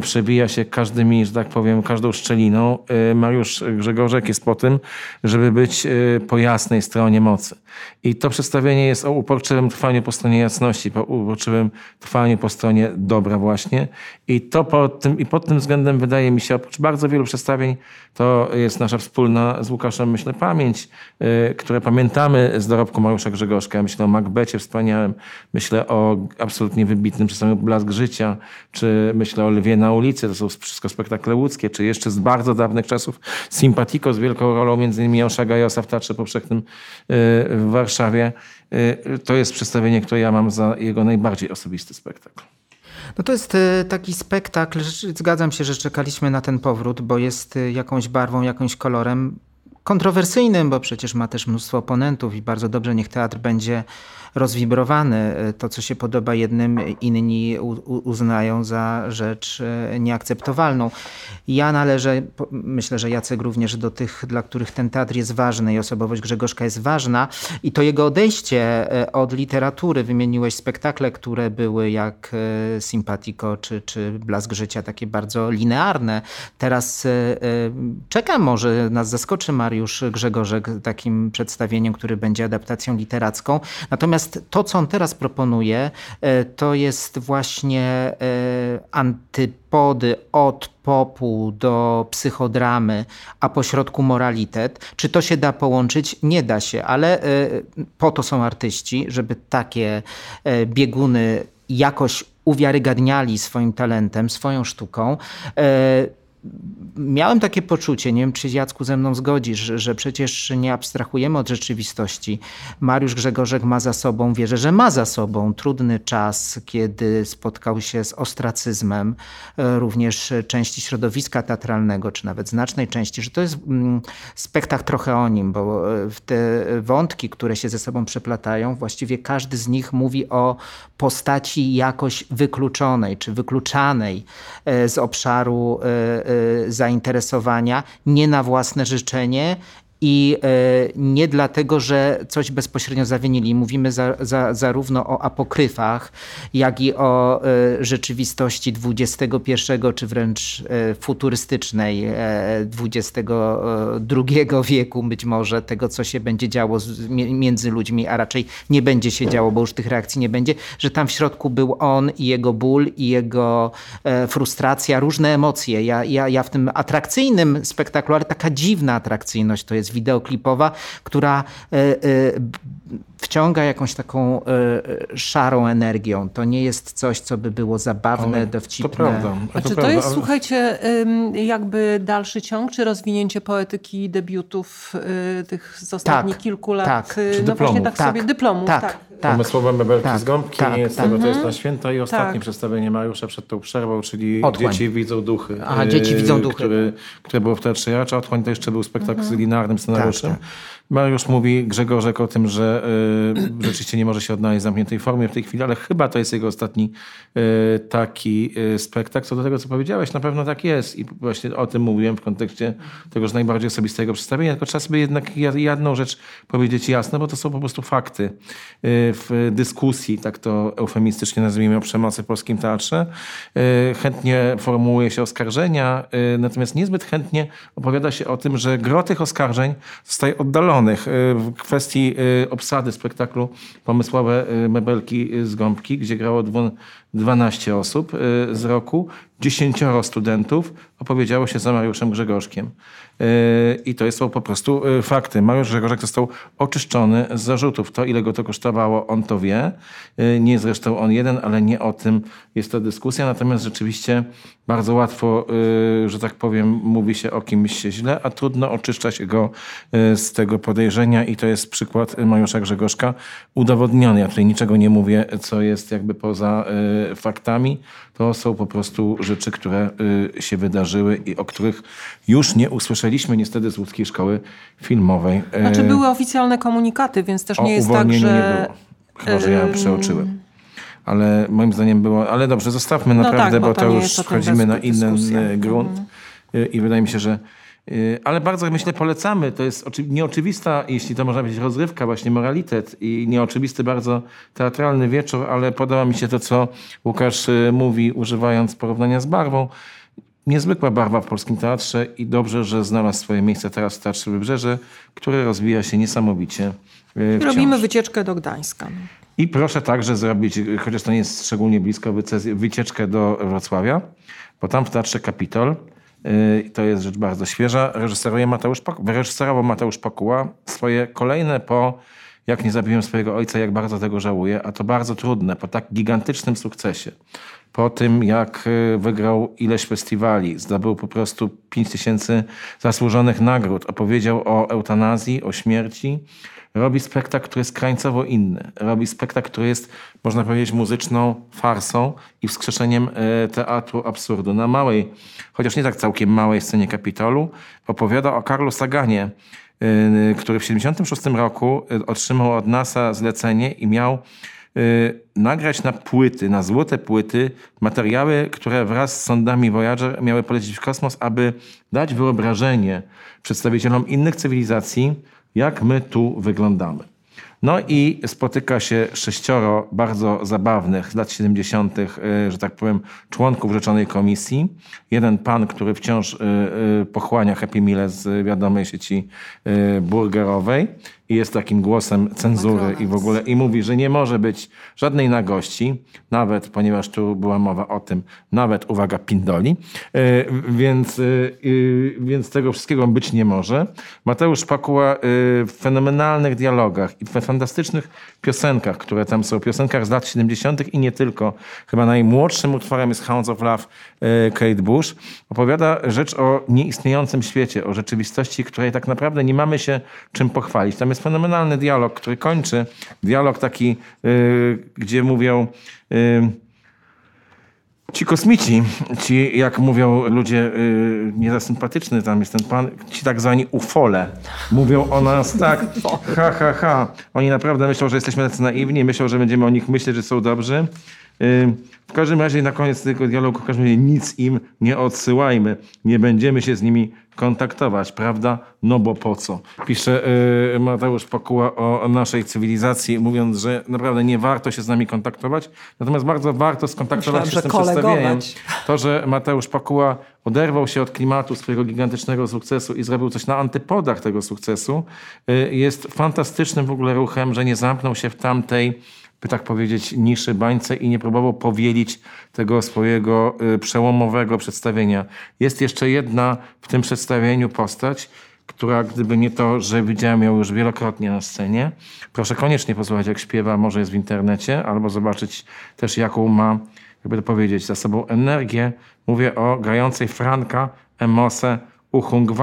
przebija się każdymi, że tak powiem, każdą szczeliną. Mariusz Grzegorzek jest po tym, żeby być po jasnej stronie mocy. I to przedstawienie jest o uporczywym trwaniu po stronie jasności, po uporczywym trwaniu po stronie dobra właśnie. I to pod tym, i pod tym względem wydaje mi się, oprócz bardzo wielu przedstawień, to jest nasza wspólna z Łukaszem, myślę, pamięć, yy, które pamiętamy z dorobku Mariusza Grzegorzka. Myślę o Macbecie wspaniałym, myślę o absolutnie wybitnym przedstawieniu Blask Życia, czy myślę o Lwie na ulicy, to są wszystko spektakle łódzkie, czy jeszcze z bardzo dawnych czasów Simpatico z wielką rolą między innymi Josza Gajosa w Teatrze Powszechnym yy, w Warszawie. Yy, to jest przedstawienie, które ja mam za jego najbardziej osobisty spektakl. No to jest e, taki spektakl, zgadzam się, że czekaliśmy na ten powrót, bo jest e, jakąś barwą, jakimś kolorem kontrowersyjnym, bo przecież ma też mnóstwo oponentów i bardzo dobrze niech teatr będzie rozwibrowany. E, to, co się podoba jednym, inni uznają za rzecz e, nieakceptowalną. Ja należę, myślę, że Jacek również do tych, dla których ten teatr jest ważny i osobowość Grzegorzka jest ważna. I to jego odejście e, od literatury, wymieniłeś spektakle, które były jak Simpatico czy, czy Blask Życia, takie bardzo linearne. Teraz czekam, może nas zaskoczy Mariusz Grzegorzek takim przedstawieniem, który będzie adaptacją literacką. Natomiast Natomiast to, co on teraz proponuje, e, to jest właśnie e, antypody od popu do psychodramy, a pośrodku moralitet. Czy to się da połączyć? Nie da się, ale e, po to są artyści, żeby takie bieguny jakoś uwiarygadniali swoim talentem, swoją sztuką miałem takie poczucie, nie wiem czy Jacku ze mną zgodzisz, że, że przecież nie abstrahujemy od rzeczywistości. Mariusz Grzegorzek ma za sobą, wierzę, że ma za sobą trudny czas, kiedy spotkał się z ostracyzmem e, również części środowiska teatralnego, czy nawet znacznej części, że to jest mm, spektakl trochę o nim, bo e, te wątki, które się ze sobą przeplatają, właściwie każdy z nich mówi o postaci jakoś wykluczonej, czy wykluczanej e, z obszaru zainteresowania, nie na własne życzenie i e, nie dlatego, że coś bezpośrednio zawinili. Mówimy za, za, zarówno o apokryfach, jak i o e, rzeczywistości XXI, czy wręcz e, futurystycznej XXI [LAUGHS] wieku, być może tego, co się będzie działo między ludźmi, a raczej nie będzie się działo, bo już tych reakcji nie będzie, że tam w środku był on i jego ból, i jego frustracja, różne emocje. Ja, ja, ja w tym atrakcyjnym spektaklu, ale taka dziwna atrakcyjność to jest wideoklipowa, która e, e, wciąga jakąś taką e, szarą energią. To nie jest coś, co by było zabawne, Ale dowcipne. To prawda. A to czy prawda. to jest, słuchajcie, jakby dalszy ciąg, czy rozwinięcie poetyki debiutów tych z ostatnich tak, kilku lat? Tak. No właśnie tak, tak sobie dyplomów. Tak. tak. Tak. Pomysłowe mebelki tak, z gąbki, tak, z tak. tego to jest mhm. na święta i ostatnie tak. przedstawienie Mariusza przed tą przerwą, czyli Otchłań. Dzieci widzą duchy. Aha, Dzieci widzą duchy. Który, które było w Teatrze Jacza. Otchłań to jeszcze był spektakl mhm. z linearnym scenariuszem. Mariusz mówi Grzegorzek o tym, że y, rzeczywiście nie może się odnaleźć w zamkniętej formie w tej chwili, ale chyba to jest jego ostatni y, taki y, spektakl. Co do tego, co powiedziałeś, na pewno tak jest i właśnie o tym mówiłem w kontekście tegoż najbardziej osobistego przedstawienia, tylko trzeba sobie jednak jedną rzecz powiedzieć jasno, bo to są po prostu fakty. Y, w dyskusji, tak to eufemistycznie nazwijmy, o przemocy w polskim teatrze, y, chętnie formułuje się oskarżenia, y, natomiast niezbyt chętnie opowiada się o tym, że gro tych oskarżeń zostaje oddalone Y, w kwestii y, obsady spektaklu Pomysłowe y, mebelki z Gąbki, gdzie grało 12 osób z roku. 10 studentów opowiedziało się za Mariuszem Grzegorzkiem. I to są po prostu fakty. Mariusz Grzegorzek został oczyszczony z zarzutów. To, ile go to kosztowało, on to wie. Nie zresztą on jeden, ale nie o tym jest to dyskusja. Natomiast rzeczywiście bardzo łatwo, że tak powiem, mówi się o kimś źle, a trudno oczyszcza się go z tego podejrzenia i to jest przykład Mariusza Grzegorzka udowodniony. Ja tutaj niczego nie mówię, co jest jakby poza faktami. To są po prostu rzeczy, które się wydarzyły i o których już nie usłyszeliśmy niestety z łódzkiej szkoły filmowej. Znaczy były oficjalne komunikaty, więc też nie jest tak, że... Nie było. Chyba, że ja przeoczyłem ale moim zdaniem było, ale dobrze, zostawmy no naprawdę, tak, bo, bo to już wchodzimy na inny grunt mhm. i wydaje mi się, że Y, ale bardzo myślę polecamy. To jest nieoczywista, jeśli to można powiedzieć, rozrywka, właśnie moralitet i nieoczywisty bardzo teatralny wieczór, ale podoba mi się to, co Łukasz y, mówi, używając porównania z barwą. Niezwykła barwa w polskim teatrze i dobrze, że znalazł swoje miejsce teraz w Teatrze Wybrzeże, które rozwija się niesamowicie. Y, wciąż. Robimy wycieczkę do Gdańska. I proszę także zrobić, chociaż to nie jest szczególnie blisko, wycieczkę do Wrocławia, bo tam w Teatrze Kapitol Y, to jest rzecz bardzo świeża. Reżyseruje Mateusz, wyreżyserował Mateusz Pakuła swoje kolejne po Jak nie zabiłem swojego ojca, jak bardzo tego żałuję, a to bardzo trudne po tak gigantycznym sukcesie. Po tym, jak y, wygrał ileś festiwali, zdobył po prostu 5 tysięcy zasłużonych nagród, opowiedział o eutanazji, o śmierci, robi spektakl, który jest krańcowo inny. Robi spektakl, który jest, można powiedzieć, muzyczną farsą i wskrzeszeniem e, teatru absurdu. Na małej, chociaż nie tak całkiem małej scenie Kapitolu, opowiada o Carlu Saganie, e, który w 1976 roku e, otrzymał od NASA zlecenie i miał nagrać na płyty, na złote płyty, materiały, które wraz z sondami Voyager miały polecieć w kosmos, aby dać wyobrażenie przedstawicielom innych cywilizacji jak my tu wyglądamy. No i spotyka się sześcioro bardzo zabawnych z lat 70., y, że tak powiem, członków rzeczonej komisji. Jeden pan, który wciąż y, y, pochłania Happy Meal z wiadomej sieci burgerowej i jest takim głosem cenzury i w ogóle. I mówi, że nie może być żadnej nagości, nawet, ponieważ tu była mowa o tym, nawet, uwaga, pindoli, e, więc, e, więc tego wszystkiego być nie może. Mateusz Pakuła e, w fenomenalnych dialogach i w fantastycznych piosenkach, które tam są, piosenkach z lat 70. i nie tylko, chyba najmłodszym utworem jest Hounds of Love Kate Bush, opowiada rzecz o nieistniejącym świecie, o rzeczywistości, której tak naprawdę nie mamy się czym pochwalić. Tam jest fenomenalny dialog, który kończy. Dialog taki, yy, gdzie mówią. Ci kosmici, ci, jak mówią ludzie yy, niezasympatyczny, tam jest ten pan, ci tak zwani ufole, mówią o nas tak, ha, ha, ha. Oni naprawdę myślą, że jesteśmy tacy naiwni, myślą, że będziemy o nich myśleć, że są dobrzy. Yy, w każdym razie na koniec tego dialogu w każdym razie nic im nie odsyłajmy. Nie będziemy się z nimi kontaktować, prawda? No bo po co? Pisze yy, Mateusz Pakuła o, naszej cywilizacji, mówiąc, że naprawdę nie warto się z nami kontaktować, natomiast bardzo warto skontaktować Myślałem, się z tym przedstawieniem. To, że Mateusz Pakuła oderwał się od klimatu swojego gigantycznego sukcesu i zrobił coś na antypodach tego sukcesu, yy, jest fantastycznym w ogóle ruchem, że nie zamknął się w tamtej by tak powiedzieć, niszy bańce i nie próbował powielić tego swojego y, przełomowego przedstawienia. Jest jeszcze jedna w tym przedstawieniu postać, która gdyby nie to, że widziałem ją już wielokrotnie na scenie, proszę koniecznie posłuchać jak śpiewa, może jest w internecie, albo zobaczyć też jaką ma, jakby to powiedzieć, za sobą energię. Mówię o grającej Franka Emose Uchung y,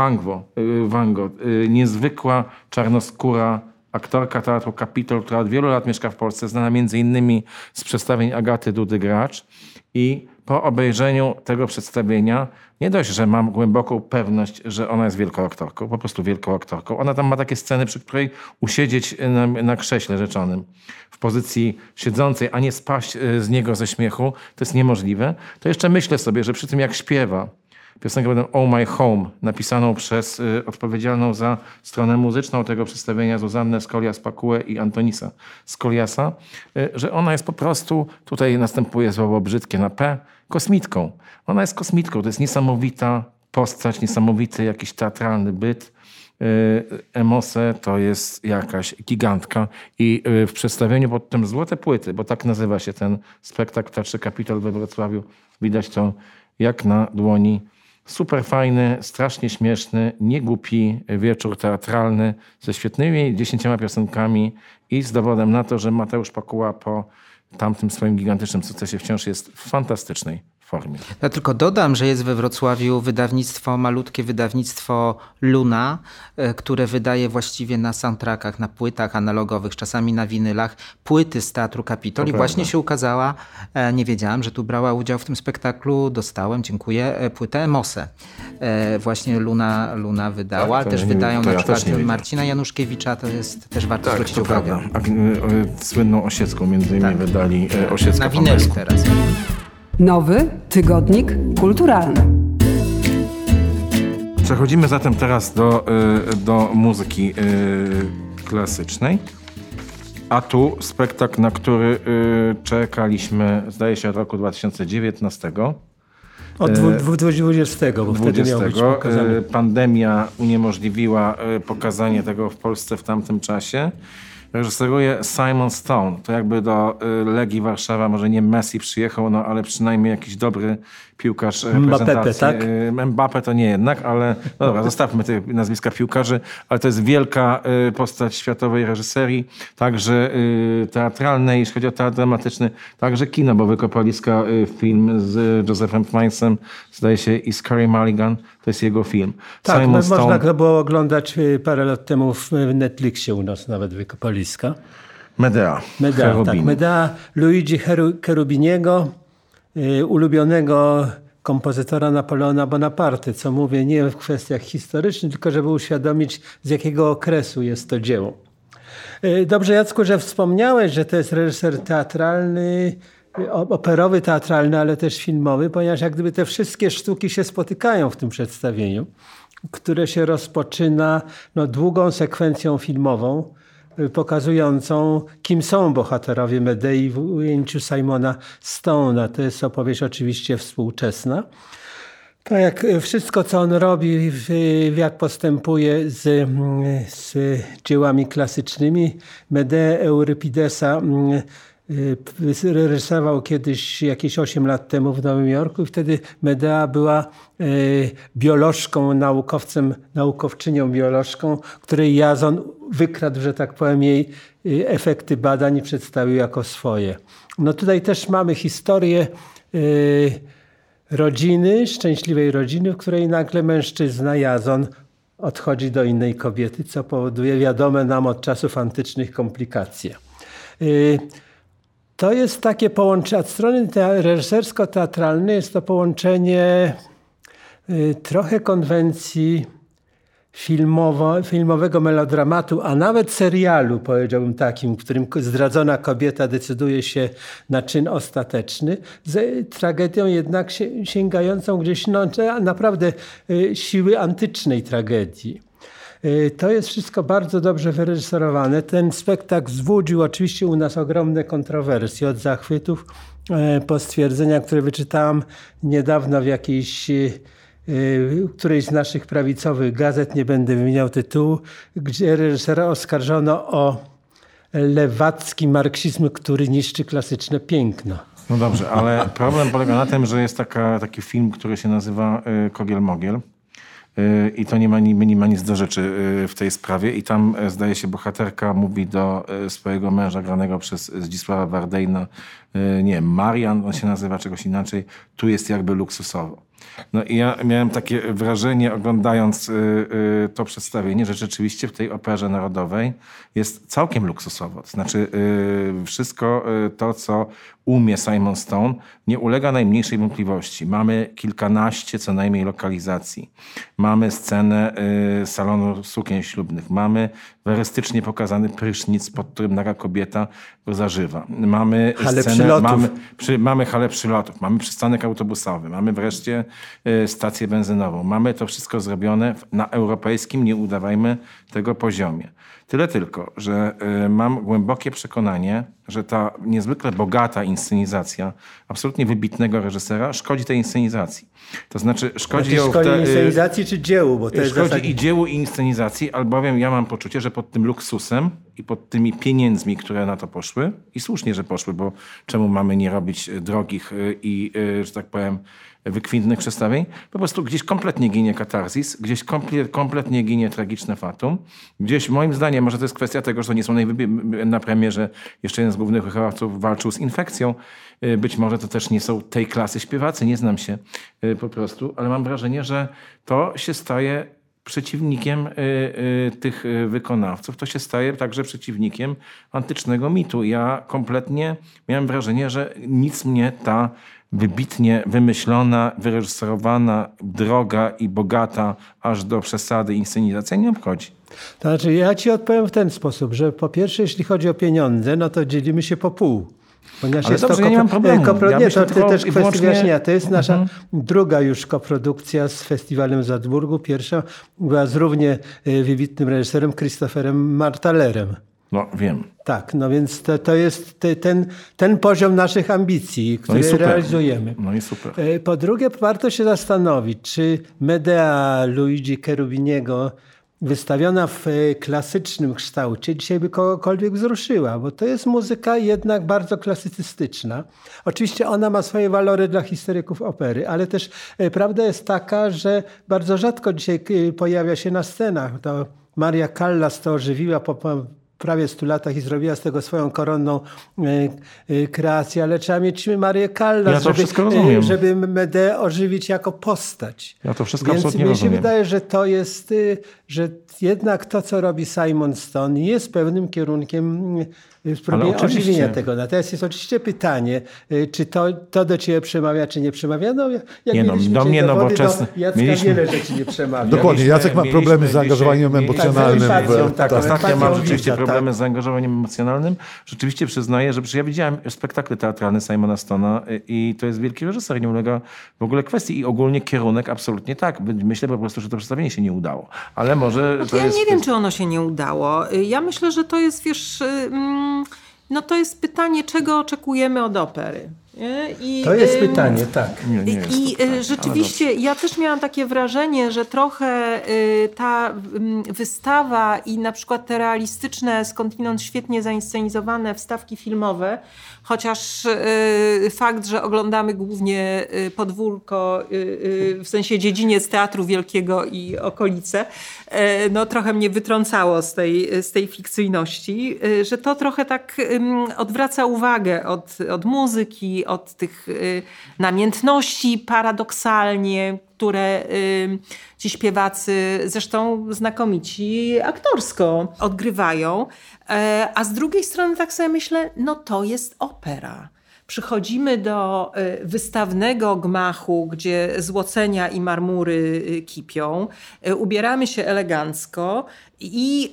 Wango. Y, niezwykła czarnoskóra aktorka teatru Kapitol, która od wielu lat mieszka w Polsce, znana między innymi z przedstawień Agaty Dudy Gracz. I po obejrzeniu tego przedstawienia nie dość, że mam głęboką pewność, że ona jest wielką aktorką, po prostu wielką aktorką. Ona tam ma takie sceny, przy której usiedzieć na, na krześle rzeczonym w pozycji siedzącej, a nie spaść e, z niego ze śmiechu, to jest niemożliwe. To jeszcze myślę sobie, że przy tym jak śpiewa, piosenkę będę Oh My Home, napisaną przez y, odpowiedzialną za stronę muzyczną tego przedstawienia Zuzannę Skolias-Pakułę i Antonisa Skoliasa, y, że ona jest po prostu, tutaj następuje słowo brzydkie na P, kosmitką. Ona jest kosmitką, to jest niesamowita postać, niesamowity jakiś teatralny byt. Y, Emose to jest jakaś gigantka i y, w przedstawieniu pod tym Złote Płyty, bo tak nazywa się ten spektakl Teatrze Kapitol we Wrocławiu, widać to jak na dłoni Super fajny, strasznie śmieszny, niegłupi wieczór teatralny ze świetnymi dziesięcioma piosenkami i z dowodem na to, że Mateusz Pakuła po tamtym swoim gigantycznym sukcesie wciąż jest w fantastycznej formie. Ja tylko dodam, że jest we Wrocławiu wydawnictwo, malutkie wydawnictwo Luna, e, które wydaje właściwie na soundtrackach, na płytach analogowych, czasami na winylach, płyty z Teatru Kapitol. I właśnie się ukazała, e, nie wiedziałam, że tu brała udział w tym spektaklu, dostałem, dziękuję, e, płytę Mosę. Właśnie Luna, Luna wydała. Tak, też wydają na przykład Marcina Januszkiewicza, to jest też warto tak, zwrócić uwagę. Prawda. Słynną Osiecką między innymi tak. wydali Osiecką Na winylu teraz. Nowy tygodnik kulturalny. Przechodzimy zatem teraz do, y, do muzyki y, klasycznej. A tu spektakl, na który y, czekaliśmy, zdaje się, od roku 2019. Od 2020, bo 20. wtedy miał być pokazany. Pandemia uniemożliwiła pokazanie tego w Polsce w tamtym czasie reżyseruje Simon Stone. To jakby do Legii Warszawa może nie Messi przyjechał, no ale przynajmniej jakiś dobry piłkarz Mbappé, tak? Y, Mbappé to nie jednak, ale no dobra, zostawmy te nazwiska piłkarzy, ale to jest wielka y, postać światowej reżyserii, także teatralnej, jeśli chodzi o teatr dramatyczny, także kino, bo Wykopaliska film z Josephem Fiennesem, zdaje się, i z Carey Mulligan, to jest jego film. Tak, Simon Stone... można go było oglądać parę lat temu w Netflixie u nas nawet Wykopaliska. Medea. Medea, tak. Medea Luigi Cherubiniego ulubionego kompozytora Napoleona Bonaparte, co mówię nie w kwestiach historycznych, tylko żeby uświadomić, z jakiego okresu jest to dzieło. Y, dobrze, Jacku, że wspomniałeś, że to jest reżyser teatralny, y, operowy, teatralny, ale też filmowy, ponieważ jak gdyby te wszystkie sztuki się spotykają w tym przedstawieniu, które się rozpoczyna no, długą sekwencją filmową, pokazującą, kim są bohaterowie Medei w ujęciu Simona Stone'a. To jest opowieść oczywiście współczesna. Tak jak wszystko, co on robi, jak postępuje z, z dziełami klasycznymi, Medea Eurypidesa Y, rysował kiedyś jakieś 8 lat temu w Nowym Jorku i wtedy Medea była y, biolożką, naukowcem, naukowczynią biolożką, której Jazon wykradł, że tak powiem, jej y, efekty badań i przedstawił jako swoje. No tutaj też mamy historię rodziny, szczęśliwej rodziny, w której nagle mężczyzna Jazon odchodzi do innej kobiety, co powoduje wiadome nam od czasów antycznych komplikacje. To jest takie połączenie, od strony reżysersko-teatralnej jest to połączenie y, trochę konwencji filmowo, filmowego melodramatu, a nawet serialu, powiedziałbym takim, w którym zdradzona kobieta decyduje się na czyn ostateczny, z tragedią jednak sięgającą gdzieś no, naprawdę y, siły antycznej tragedii. Y, to jest wszystko bardzo dobrze wyreżyserowane. Ten spektakl wzbudził oczywiście u nas ogromne kontrowersje od zachwytów e, po stwierdzenia, które wyczytałam niedawno w jakiejś y, y, którejś z naszych prawicowych gazet, nie będę wymieniał tytułu, gdzie reżysera oskarżono o lewacki marksizm, który niszczy klasyczne piękno. No dobrze, ale problem polega na tym, że jest taka, taki film, który się nazywa Kogiel Mogiel. I to nie ma, nie ma nic do rzeczy y, w tej sprawie. I tam, e, zdaje się, bohaterka mówi do e, swojego męża, granego przez Zdzisława Wardejna, e, nie Marian, on się nazywa czegoś inaczej, tu jest jakby luksusowo. No i ja miałem takie wrażenie, oglądając y, y, to przedstawienie, że rzeczywiście w tej operze narodowej jest całkiem luksusowo. To znaczy y, wszystko to, co umie Simon Stone, nie ulega najmniejszej wątpliwości. Mamy kilkanaście co najmniej lokalizacji. Mamy scenę salonu sukien ślubnych. Mamy werystycznie pokazany prysznic, pod którym naga kobieta go zażywa. Mamy hale scenę, przylotów. Mamy, przy, mamy halę przylotów. Mamy przystanek autobusowy. Mamy wreszcie Y, stację benzynową. Mamy to wszystko zrobione na europejskim, nie udawajmy tego poziomie. Tyle tylko, że y, mam głębokie przekonanie, że ta niezwykle bogata inscenizacja absolutnie wybitnego reżysera szkodzi tej inscenizacji. To znaczy szkodzi ją... Szkodzi te, inscenizacji czy dziełu? Bo to jest szkodzi zasadnie... i dziełu i inscenizacji, albowiem ja mam poczucie, że pod tym luksusem i pod tymi pieniędzmi, które na to poszły i słusznie, że poszły, bo czemu mamy nie robić drogich y, i, że tak powiem, wykwintnych przedstawień, po prostu gdzieś kompletnie ginie katarzis, gdzieś kompletnie ginie tragiczne fatum. Gdzieś moim zdaniem, może to jest kwestia tego, że to nie są na premierze jeszcze jeden z głównych wychowawców walczył z infekcją. Y, być może to też nie są tej klasy śpiewacy, nie znam się y, po prostu, ale mam wrażenie, że to się staje przeciwnikiem y, tych wykonawców, to się staje także przeciwnikiem antycznego mitu. Ja kompletnie miałem wrażenie, że nic mnie ta wybitnie wymyślona, wyreżyserowana, droga i bogata aż do przesady inscenizacja nie obchodzi. To znaczy, ja ci odpowiem w ten sposób, że po pierwsze, jeśli chodzi o pieniądze, no to dzielimy się po pół. Ponieważ Ale jest dobrze, to ja nie mam problemu. Kopro... Ja nie, to, to też kwestia wyłącznie... wyjaśnienia. To jest nasza mhm. druga już koprodukcja z festiwalem w Zadburgu. Pierwsza była z równie e, wybitnym reżyserem Christopherem Martalerem. No, wiem. Tak, no więc to, to jest te, ten, ten poziom naszych ambicji, który no realizujemy. No i super. E, po drugie, warto się zastanowić, czy Medea Luigi Cherubiniego wystawiona w e, klasycznym kształcie dzisiaj by kogokolwiek wzruszyła, bo to jest muzyka jednak bardzo klasycystyczna. Oczywiście ona ma swoje walory dla historyków opery, ale też e, prawda jest taka, że bardzo rzadko dzisiaj pojawia się na scenach. To Maria Callas to ożywiła po, prawie 100 latach i zrobiła z tego swoją koronną e, e, kreację, ale trzeba mieć Marię Callas, ja żeby, e, żeby Mede ożywić jako postać. Ja to wszystko Więc absolutnie mi się wydaje, że to jest, że jednak to, co robi Simon Stone jest pewnym kierunkiem spróbuję ożywienia tego. Natomiast jest oczywiście pytanie, y, czy to, to do ciebie przemawia, czy nie przemawia. No, jak nie no, do mnie dowody, nowoczesne. Do Jacka mieliśmy... wiele rzeczy nie przemawia. [LAUGHS] Dokładnie, Jacek ma problemy z zaangażowaniem emocjonalnym. Tak, tak, tak, Ostatnio mam rzeczywiście problemy tak. z zaangażowaniem emocjonalnym. Rzeczywiście przyznaję, że ja widziałem spektakle teatralne Simona Stona y, i to jest wielki reżyser, nie ulega w ogóle kwestii. I ogólnie kierunek absolutnie tak. Myślę po prostu, że to przedstawienie się nie udało. Ale może to ja jest... nie wiem, czy ono się nie udało. Ja myślę, że to jest, wiesz... Mm, no to jest pytanie, czego oczekujemy od opery. I, to jest pytanie, tak. Nie, nie jest I pytanie, rzeczywiście ja też miałam takie wrażenie, że trochę y, ta wystawa i na przykład te realistyczne, skądinąd świetnie zainscenizowane wstawki filmowe, chociaż y, fakt, że oglądamy głównie y, podwórko, w sensie dziedziniec Teatru Wielkiego i okolice, no trochę mnie wytrącało z tej, z tej fikcyjności, że to trochę tak odwraca uwagę od, od muzyki, od tych y, namiętności paradoksalnie, które ci śpiewacy, zresztą znakomici aktorsko odgrywają. E, a z drugiej strony tak sobie myślę, no to jest opera przychodzimy do y, wystawnego gmachu, gdzie złocenia i marmury kipią, ubieramy się elegancko i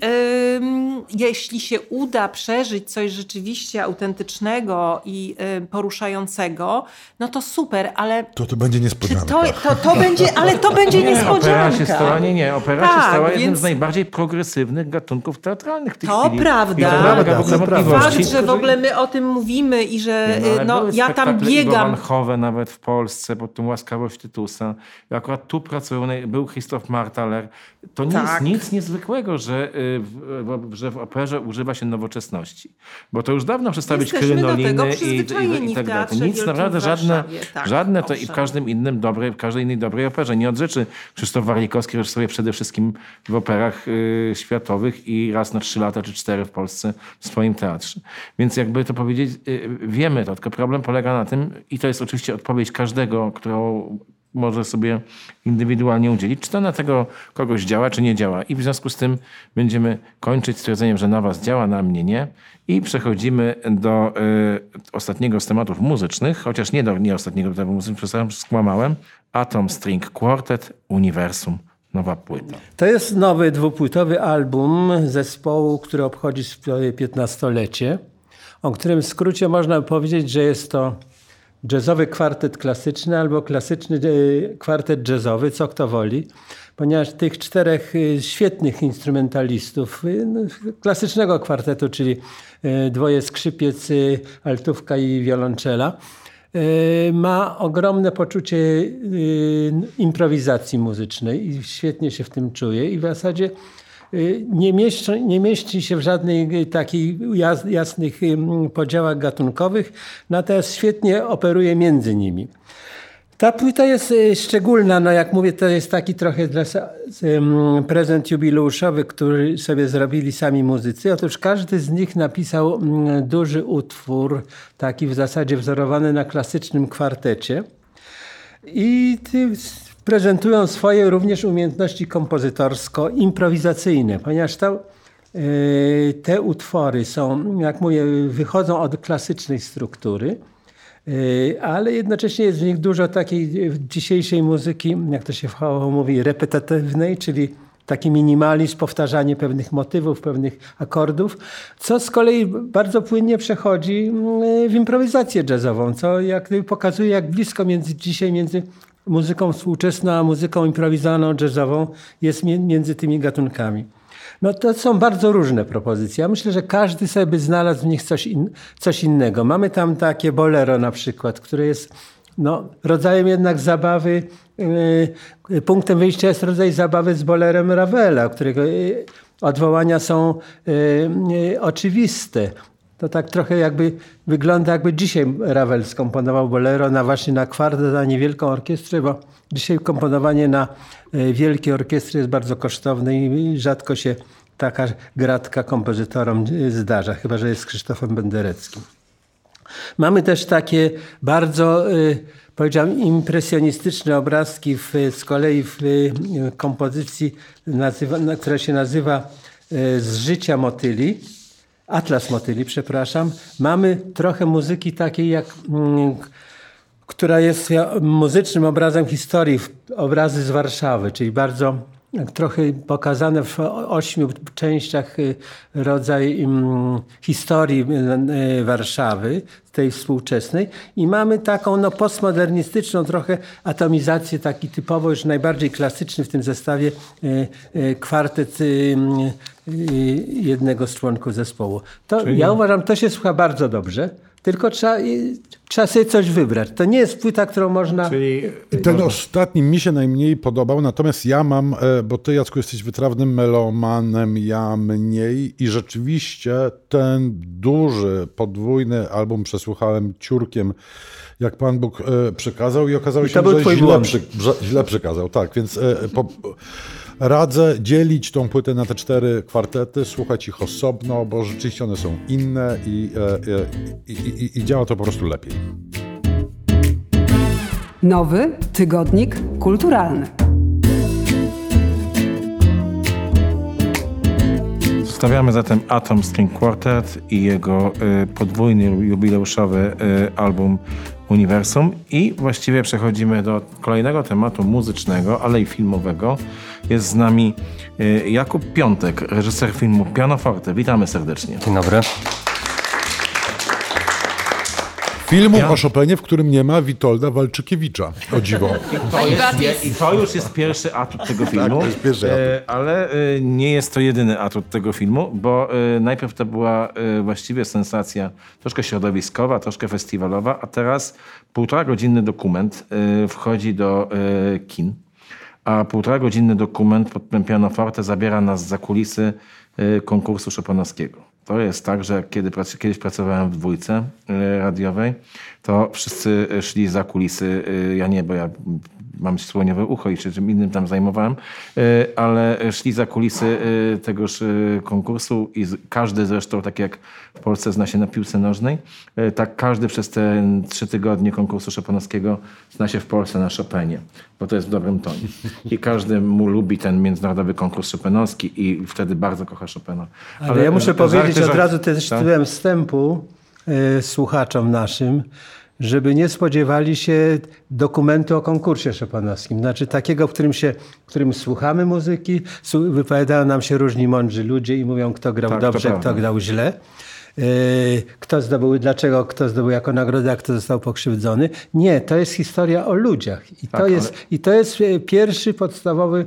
jeśli się uda przeżyć coś rzeczywiście autentycznego i poruszającego, no to super, ale... To to będzie niespodzianka. To, to, to będzie, ale to [LAUGHS] będzie nie, niespodzianka. Opera się stała, nie, nie, opera tak, się stała więc... jednym z najbardziej progresywnych gatunków teatralnych w tej to chwili. Prawda. to prawda. To prawda. Fakt, że w ogóle my o tym mówimy i że nie, no, no ja tam biegam. Manchowe nawet w Polsce pod tą łaskawość Tytusa. I akurat tu pracują, był Christoph Martaler. To nie tak. jest nic niezwykłego że, y, w, że w operze używa się nowoczesności. Bo to już dawno przestały być krynoliny i, i, i, tak dalej. Nic naprawdę żadne, tak, żadne to i w każdym innym dobrej, w każdej innej dobrej operze. Nie od rzeczy Krzysztof Warlikowski reżyseruje przede wszystkim w operach y, światowych i raz na trzy lata czy cztery w Polsce w swoim teatrze. Więc jakby to powiedzieć, y, wiemy to, tylko problem polega na tym i to jest oczywiście odpowiedź każdego, którą może sobie indywidualnie udzielić, czy to na tego kogoś działa, czy nie działa. I w związku z tym będziemy kończyć stwierdzeniem, że na was działa, na mnie nie. I przechodzimy do y, ostatniego z tematów muzycznych, chociaż nie do nie ostatniego tematu muzycznego, skłamałem. Atom String Quartet Uniwersum. Nowa płyta. To jest nowy dwupłytowy album zespołu, który obchodzi swoje 15-lecie, o którym w skrócie można powiedzieć, że jest to jazzowy kwartet klasyczny albo klasyczny e, kwartet jazzowy, co kto woli, ponieważ tych czterech e, świetnych instrumentalistów e, no, klasycznego kwartetu, czyli dwoje skrzypiec, altówka i wiolonczela, ma ogromne poczucie improwizacji muzycznej i świetnie się w tym czuje i w zasadzie nie mieści, nie mieści się w żadnych y, takich jasnych y, podziałach gatunkowych, natomiast świetnie operuje między nimi. Ta płyta jest szczególna, no jak mówię, to jest taki trochę prezent jubileuszowy, który sobie zrobili sami muzycy. Otóż każdy z nich napisał duży utwór, taki w zasadzie wzorowany na klasycznym kwartecie. I prezentują swoje również umiejętności kompozytorsko-improwizacyjne, ponieważ e, te utwory są, jak mówię, wychodzą od klasycznej struktury, e, ale jednocześnie jest w nich dużo takiej dzisiejszej muzyki, jak to się w mówi, repetatywnej, czyli taki minimalizm, powtarzanie pewnych motywów, pewnych akordów, co z kolei bardzo płynnie przechodzi w improwizację jazzową, co jak pokazuje, jak blisko między dzisiaj między muzyką współczesną a muzyką improwizowaną jazzową jest między tymi gatunkami. No to są bardzo różne propozycje. Ja myślę, że każdy sobie by znalazł w nich coś, in, coś innego. Mamy tam takie bolero na przykład, które jest no, rodzajem jednak zabawy, yy, punktem wyjścia jest rodzaj zabawy z bolerem Ravela, którego yy, odwołania są yy, oczywiste. To tak trochę jakby wygląda, jakby dzisiaj Ravel skomponował bolero na właśnie na kwartet, na niewielką orkiestrę, bo dzisiaj komponowanie na wielkie orkiestry jest bardzo kosztowne i rzadko się taka gratka kompozytorom zdarza, chyba że jest z Krzysztofem Bendereckim. Mamy też takie bardzo, y, powiedziałem, impresjonistyczne obrazki w, z kolei w kompozycji, nazywa, która się nazywa Z życia motyli. Atlas motyli, przepraszam. Mamy trochę muzyki takiej jak mm, która jest muzycznym obrazem historii, obrazy z Warszawy, czyli bardzo trochę pokazane w ośmiu częściach y, rodzaj mm, historii y, Warszawy, tej współczesnej i mamy taką no, postmodernistyczną trochę atomizację, taki typowo już najbardziej klasyczny w tym zestawie y, kwartet jednego z członków zespołu. To, Czyli... Ja uważam, to się słucha bardzo dobrze. Tylko trzeba, trzeba sobie coś wybrać. To nie jest płyta, którą można... Czyli... Ten można... ostatni mi się najmniej podobał, natomiast ja mam, e, bo ty Jacku jesteś wytrawnym melomanem, ja mniej i rzeczywiście ten duży, podwójny album przesłuchałem ciurkiem, jak Pan Bóg e, przekazał i okazało I się, że źle, przy, źle przekazał. Tak, więc e, po, Radzę dzielić tą płytę na te cztery kwartety, słuchać ich osobno, bo rzeczywiście one są inne i, e, e, i, i, i działa to po prostu lepiej. Nowy tygodnik kulturalny. Stawiamy zatem Atom String Quartet i jego y, podwójny jubileuszowy y, album Uniwersum i właściwie przechodzimy do kolejnego tematu muzycznego, ale i filmowego. Jest z nami y, Jakub Piątek, reżyser filmu Pianoforte. Witamy serdecznie. Dzień dobry. Filmu ja... o Chopinie, w którym nie ma Witolda Walczykiewicza. O dziwo. [LAUGHS] To, jest, I to już jest pierwszy atut tego filmu. Tak, to jest pierwszy atut. E, ale e, nie jest to jedyny atut tego filmu, bo e, najpierw to była właściwie sensacja troszkę środowiskowa, troszkę festiwalowa, a teraz półtora godzinny dokument wchodzi do kin. A półtora godzinny dokument pod pianoforte zabiera nas za kulisy konkursu Chopinowskiego. To jest tak, że kiedy kiedyś pracowałem w dwójce y, radiowej, to wszyscy szli za kulisy. Y, ja nie, bo ja mam słoniowe ucho i się czym innym tam zajmowałem, y, ale szli za kulisy tegoż konkursu i każdy zresztą, tak jak w Polsce zna się na piłce nożnej, tak każdy przez te trzy tygodnie konkursu Chopinowskiego zna się w Polsce na Chopinie, bo to jest w dobrym tonie. I każdy mu lubi ten międzynarodowy konkurs Chopinowski i wtedy bardzo kocha Chopina. Ale, ale ja muszę powiedzieć, powiedzieć od razu też tak? tytułem wstępu słuchaczom naszym, żeby nie spodziewali się dokumentu o konkursie szopanowskim. Znaczy takiego, w którym, się, w którym słuchamy muzyki, wypowiadają nam się różni mądrzy ludzie i mówią, kto grał tak, dobrze, kto grał źle. Y, kto zdobył, dlaczego kto zdobył jako nagrodę, a kto został pokrzywdzony. Nie, to jest historia o ludziach. I, tak, to, jest, ale... i to jest pierwszy podstawowy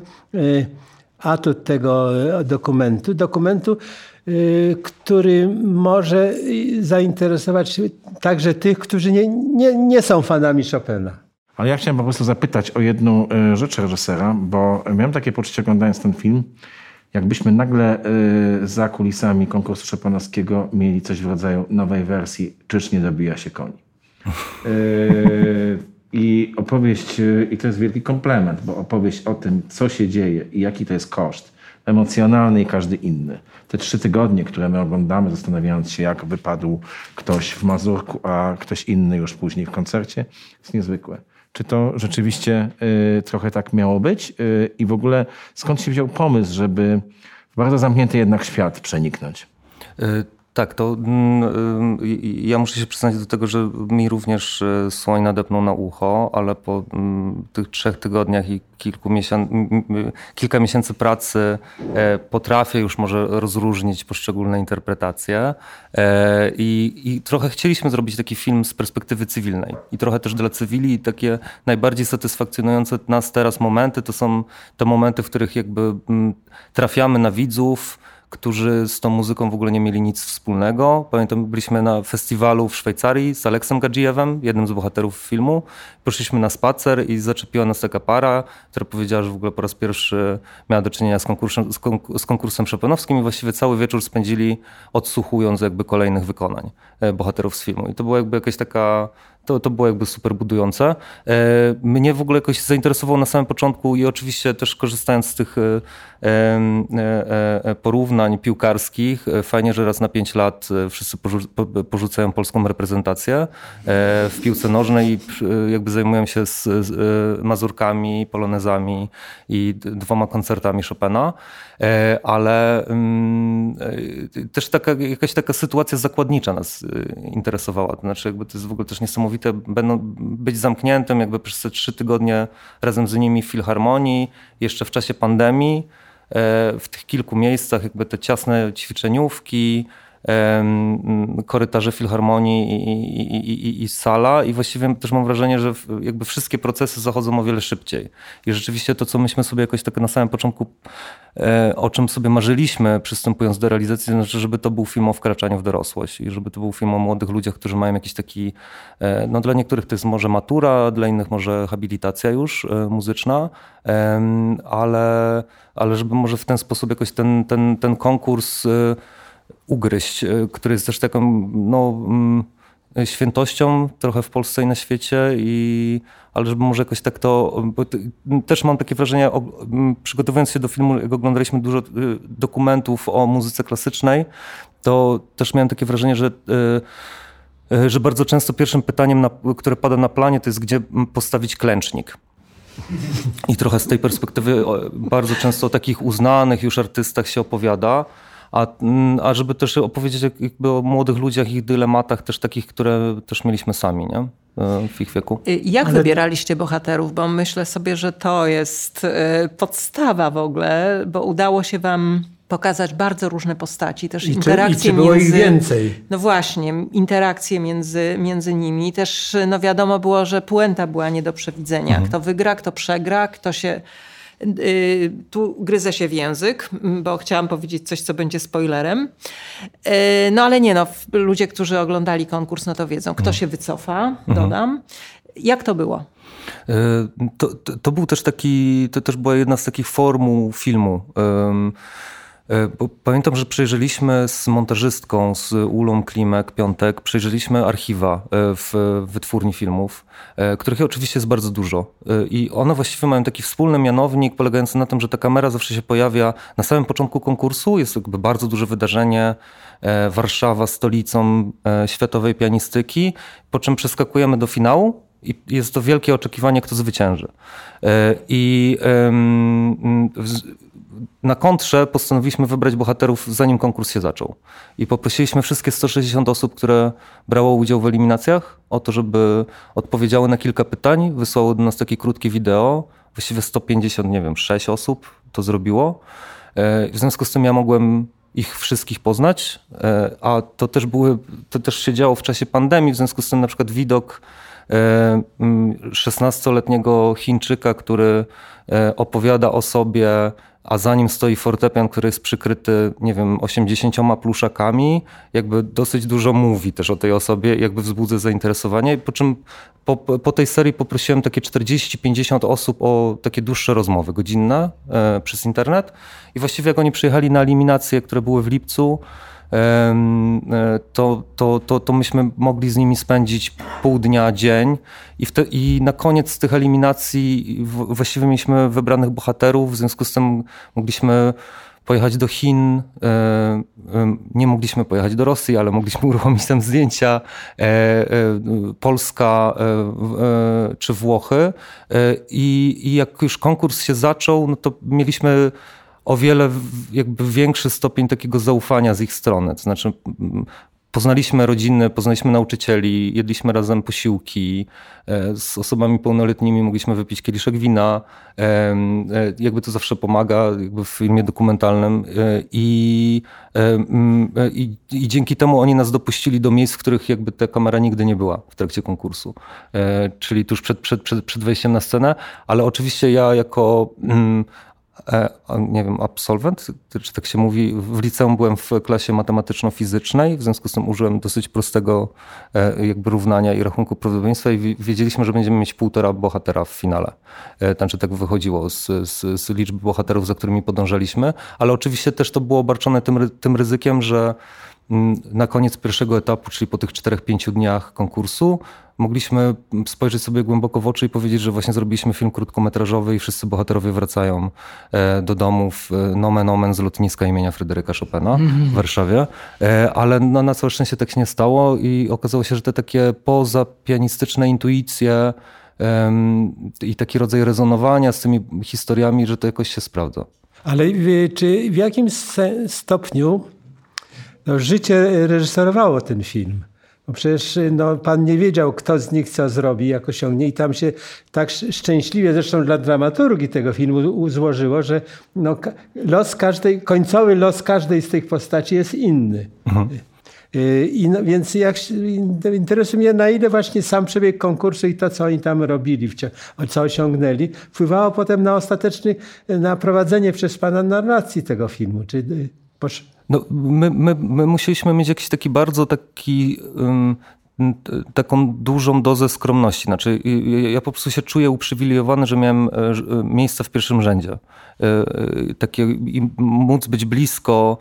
atut tego dokumentu. Dokumentu, który może zainteresować także tych, którzy nie, nie, nie są fanami Chopina. Ale ja chciałem po prostu zapytać o jedną y, rzecz reżysera, bo miałem takie poczucie oglądając ten film, jakbyśmy nagle y, za kulisami konkursu Chopinowskiego mieli coś w rodzaju nowej wersji Czyż nie dobija się koni. [LAUGHS] I opowieść, i to jest wielki komplement, bo opowieść o tym, co się dzieje i jaki to jest koszt emocjonalny i każdy inny. Te trzy tygodnie, które my oglądamy, zastanawiając się, jak wypadł ktoś w Mazurku, a ktoś inny już później w koncercie, jest niezwykłe. Czy to rzeczywiście y, trochę tak miało być? Y, I w ogóle skąd się wziął pomysł, żeby w bardzo zamknięty jednak świat przeniknąć? Y Tak, to mm, ja muszę się przyznać do tego, że mi również e, słoń nadepnął na ucho, ale po mm, tych trzech tygodniach i kilku miesiąc, kilka miesięcy pracy e, potrafię już może rozróżnić poszczególne interpretacje e, I, i trochę chcieliśmy zrobić taki film z perspektywy cywilnej. I trochę też dla cywili i takie najbardziej satysfakcjonujące nas teraz momenty to są te momenty, w których jakby trafiamy na widzów, którzy z tą muzyką w ogóle nie mieli nic wspólnego. Pamiętam, byliśmy na festiwalu w Szwajcarii z Aleksem Gadzijewem, jednym z bohaterów filmu. Poszliśmy na spacer i zaczepiła nas taka para, która powiedziała, że w ogóle po raz pierwszy miała do czynienia z konkursem, z, konkursem, z konkursem Chopinowskim i właściwie cały wieczór spędzili odsłuchując jakby kolejnych wykonań e, bohaterów z filmu. I to była jakby jakaś taka to, to było jakby super budujące. E, mnie w ogóle jakoś zainteresował na samym początku i oczywiście też korzystając z tych e, e, porównań piłkarskich, fajnie, że raz na pięć lat wszyscy porzucają polską reprezentację w piłce nożnej i jakby zajmują się z, mazurkami, polonezami i dwoma koncertami Chopina, ale mm, też taka, jakaś taka sytuacja zakładnicza nas interesowała. To znaczy jakby to jest w ogóle też niesamowite będą być zamkniętym jakby przez te trzy tygodnie razem z nimi w Filharmonii, jeszcze w czasie pandemii, e, w tych kilku miejscach jakby te ciasne ćwiczeniówki, korytarze filharmonii i, i, i, i, sala i właściwie też mam wrażenie, że jakby wszystkie procesy zachodzą o wiele szybciej. I rzeczywiście to, co myśmy sobie jakoś tak na samym początku, e, o czym sobie marzyliśmy przystępując do realizacji, znaczy, żeby to był film o wkraczaniu w dorosłość i żeby to był film o młodych ludziach, którzy mają jakiś taki, e, no dla niektórych to jest może matura, dla innych może habilitacja już e, muzyczna, ale, ale żeby może w ten sposób jakoś ten, ten, ten konkurs ugryźć, e, który jest też taką no, mm, świętością trochę w Polsce i na świecie, i, ale żeby może jakoś tak to, też mam takie wrażenie, przygotowując się do filmu, jak oglądaliśmy dużo e, dokumentów o muzyce klasycznej, to też miałem takie wrażenie, że e, że bardzo często pierwszym pytaniem, na, które pada na planie, to jest gdzie postawić klęcznik. I trochę z tej perspektywy bardzo często o takich uznanych już artystach się opowiada, a, mm, a żeby też opowiedzieć jakby o młodych ludziach, ich dylematach, też takich, które też mieliśmy sami, nie? E, w ich wieku. Y, jak Ale... wybieraliście bohaterów? Bo myślę sobie, że to jest y, podstawa w ogóle, bo udało się wam pokazać bardzo różne postaci, też I interakcje i było między... ich więcej. No właśnie, interakcje między, między nimi. Też no wiadomo było, że puenta była nie do przewidzenia. Mhm. Kto wygra, kto przegra, kto się tu gryzę się w język, bo chciałam powiedzieć coś, co będzie spoilerem. Y, no ale nie, no, ludzie, którzy oglądali konkurs, no to wiedzą, kto się wycofa, mhm. dodam. Jak to było? Y, to, to, to, był też taki, to też była jedna z takich formuł filmu. E, bo pamiętam, że przejrzeliśmy z montażystką, z Ulą Klimek, Piątek, przejrzeliśmy archiwa e, w wytwórni filmów, e, których oczywiście jest bardzo dużo. I one właściwie mają taki wspólny mianownik polegający na tym, że ta kamera zawsze się pojawia na samym początku konkursu. Jest jakby bardzo duże wydarzenie, Warszawa stolicą światowej pianistyki, po czym przeskakujemy do finału i jest to wielkie oczekiwanie, kto zwycięży. I na kontrze postanowiliśmy wybrać bohaterów, zanim konkurs się zaczął. I poprosiliśmy wszystkie 160 osób, które brało udział w eliminacjach, o to, żeby odpowiedziały na kilka pytań, wysłało do nas takie krótkie wideo. Właściwie 150, nie wiem, 6 osób to zrobiło. E, w związku z tym ja mogłem ich wszystkich poznać, e, a to też były, to też się działo w czasie pandemii, w związku z tym na przykład widok 16-letniego e, Chińczyka, który opowiada o sobie a za nim stoi fortepian, który jest przykryty, nie wiem, 80 pluszakami, jakby dosyć dużo mówi też o tej osobie, jakby wzbudza zainteresowanie. Po czym po, po tej serii poprosiłem takie 40-50 osób o takie dłuższe rozmowy, godzinne e, przez internet. I właściwie jak oni przyjechali na eliminacje, które były w lipcu, to, to, to, to myśmy mogli z nimi spędzić pół dnia, dzień i, te, i na koniec tych eliminacji właściwie mieliśmy wybranych bohaterów, w związku z tym mogliśmy pojechać do Chin, e, nie mogliśmy pojechać do Rosji, ale mogliśmy [LAUGHS] uruchomić tam zdjęcia, e, Polska czy Włochy. I jak już konkurs się zaczął, no to mieliśmy o wiele jakby większy stopień takiego zaufania z ich strony. To znaczy Poznaliśmy rodziny, poznaliśmy nauczycieli, jedliśmy razem posiłki, e, z osobami pełnoletnimi mogliśmy wypić kieliszek wina. E, e, jakby to zawsze pomaga jakby w filmie dokumentalnym I, i, i, dzięki temu oni nas dopuścili do miejsc, w których jakby ta kamera nigdy nie była w trakcie konkursu. Czyli tuż przed, przed, przed, przed wejściem na scenę, ale oczywiście ja jako nie wiem, absolwent, czy tak się mówi, w liceum byłem w klasie matematyczno-fizycznej, w związku z tym użyłem dosyć prostego e, jakby równania i rachunku prawdopodobieństwa i wiedzieliśmy, że będziemy mieć półtora bohatera w finale. E, znaczy tak wychodziło z, z, z liczby bohaterów, za którymi podążaliśmy, ale oczywiście też to było obarczone tym, tym ryzykiem, że na koniec pierwszego etapu, czyli po tych 4-5 dniach konkursu, mogliśmy spojrzeć sobie głęboko w oczy i powiedzieć, że właśnie zrobiliśmy film krótkometrażowy i wszyscy bohaterowie wracają e, do domów e, nomen omen z lotniska imienia Fryderyka Chopina w Warszawie. E, ale no, na całe szczęście tak się nie stało i okazało się, że te takie pozapianistyczne intuicje i taki rodzaj rezonowania z tymi historiami, że to jakoś się sprawdza. Ale czy w jakim stopniu no, życie reżyserowało ten film? Bo przecież no, pan nie wiedział, kto z nich co zrobi, jak osiągnie. I tam się tak szczęśliwie, zresztą dla dramaturgii tego filmu złożyło, że no, los każdej, końcowy los każdej z tych postaci jest inny. Mhm. Y, I no, więc jak, interesuje mnie, na ile właśnie sam przebieg konkursu i to, co oni tam robili, co osiągnęli, wpływało potem na ostateczny, na prowadzenie przez pana narracji tego filmu. Czy, y, no, my, my, my musieliśmy mieć jakiś taki bardzo taki um, taką dużą dozę skromności. Znaczy, ja po prostu się czuję uprzywilejowany, że miałem e, e, miejsce w pierwszym rzędzie. E, takie, i móc być blisko,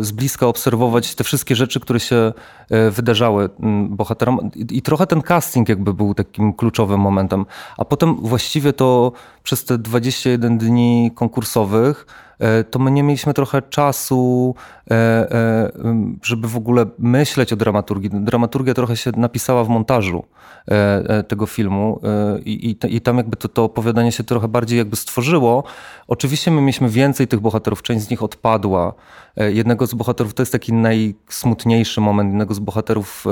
z bliska obserwować te wszystkie rzeczy, które się wydarzały bohaterom. I trochę ten casting jakby był takim kluczowym momentem. A potem właściwie to przez te 21 dni konkursowych to my nie mieliśmy trochę czasu, e, e, żeby w ogóle myśleć o dramaturgii. Dramaturgia trochę się napisała w montażu tego filmu i, tam jakby to, to opowiadanie się trochę bardziej jakby stworzyło. Oczywiście my mieliśmy więcej tych bohaterów, część z nich odpadła. Jednego z bohaterów, to jest taki najsmutniejszy moment, jednego z bohaterów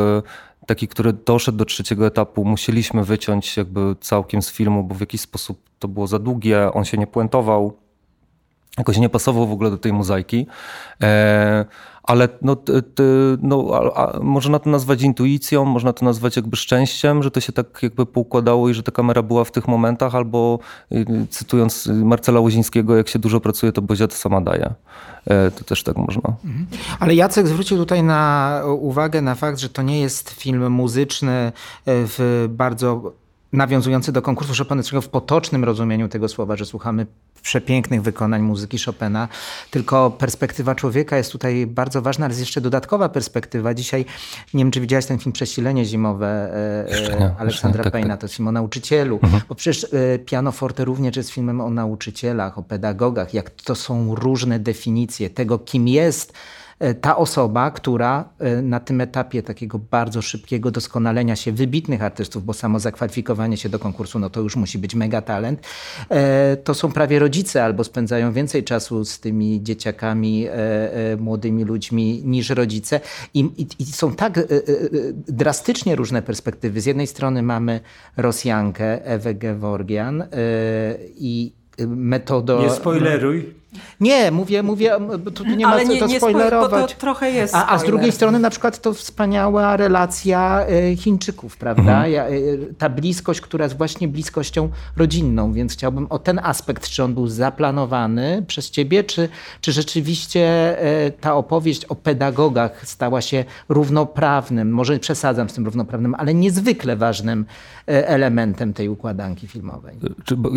taki, który doszedł do trzeciego etapu, musieliśmy wyciąć jakby całkiem z filmu, bo w jakiś sposób to było za długie, on się nie puentował jakoś nie pasował w ogóle do tej mozaiki. E, ale no, no, a, a, można to nazwać intuicją, można to nazwać jakby szczęściem, że to się tak jakby poukładało i że ta kamera była w tych momentach, albo y, cytując Marcela Łozińskiego, jak się dużo pracuje, to Bozia to sama daje. E, to też tak można. Mhm. Ale Jacek zwrócił tutaj na uwagę na fakt, że to nie jest film muzyczny e, w bardzo nawiązujący do konkursu Chopinowskiego w potocznym rozumieniu tego słowa, że słuchamy przepięknych wykonań muzyki Chopina, tylko perspektywa człowieka jest tutaj bardzo ważna, ale jest jeszcze dodatkowa perspektywa. Dzisiaj, nie wiem czy widziałeś ten film Przesilenie zimowe e, nie, Aleksandra tak, Pejna, tak. to jest film o nauczycielu, mhm. bo przecież e, Piano Forte również jest filmem o nauczycielach, o pedagogach, jak to są różne definicje tego, kim jest ta osoba, która e, na tym etapie takiego bardzo szybkiego doskonalenia się wybitnych artystów, bo samo zakwalifikowanie się do konkursu, no to już musi być mega talent, e, to są prawie rodzice albo spędzają więcej czasu z tymi dzieciakami, młodymi ludźmi niż rodzice. I, i, i są tak drastycznie różne perspektywy. Z jednej strony mamy Rosjankę, Ewę Geworgian i metodą... Nie spoileruj. Nie, mówię, mówię, tu nie ma co to nie spoilerować. to trochę jest a, a, z drugiej strony na przykład to wspaniała relacja e, Chińczyków, prawda? Mhm. E, ta bliskość, która jest właśnie bliskością rodzinną, więc chciałbym o ten aspekt, czy on był zaplanowany przez ciebie, czy, czy rzeczywiście e, ta opowieść o pedagogach stała się równoprawnym, może przesadzam z tym równoprawnym, ale niezwykle ważnym elementem tej układanki filmowej.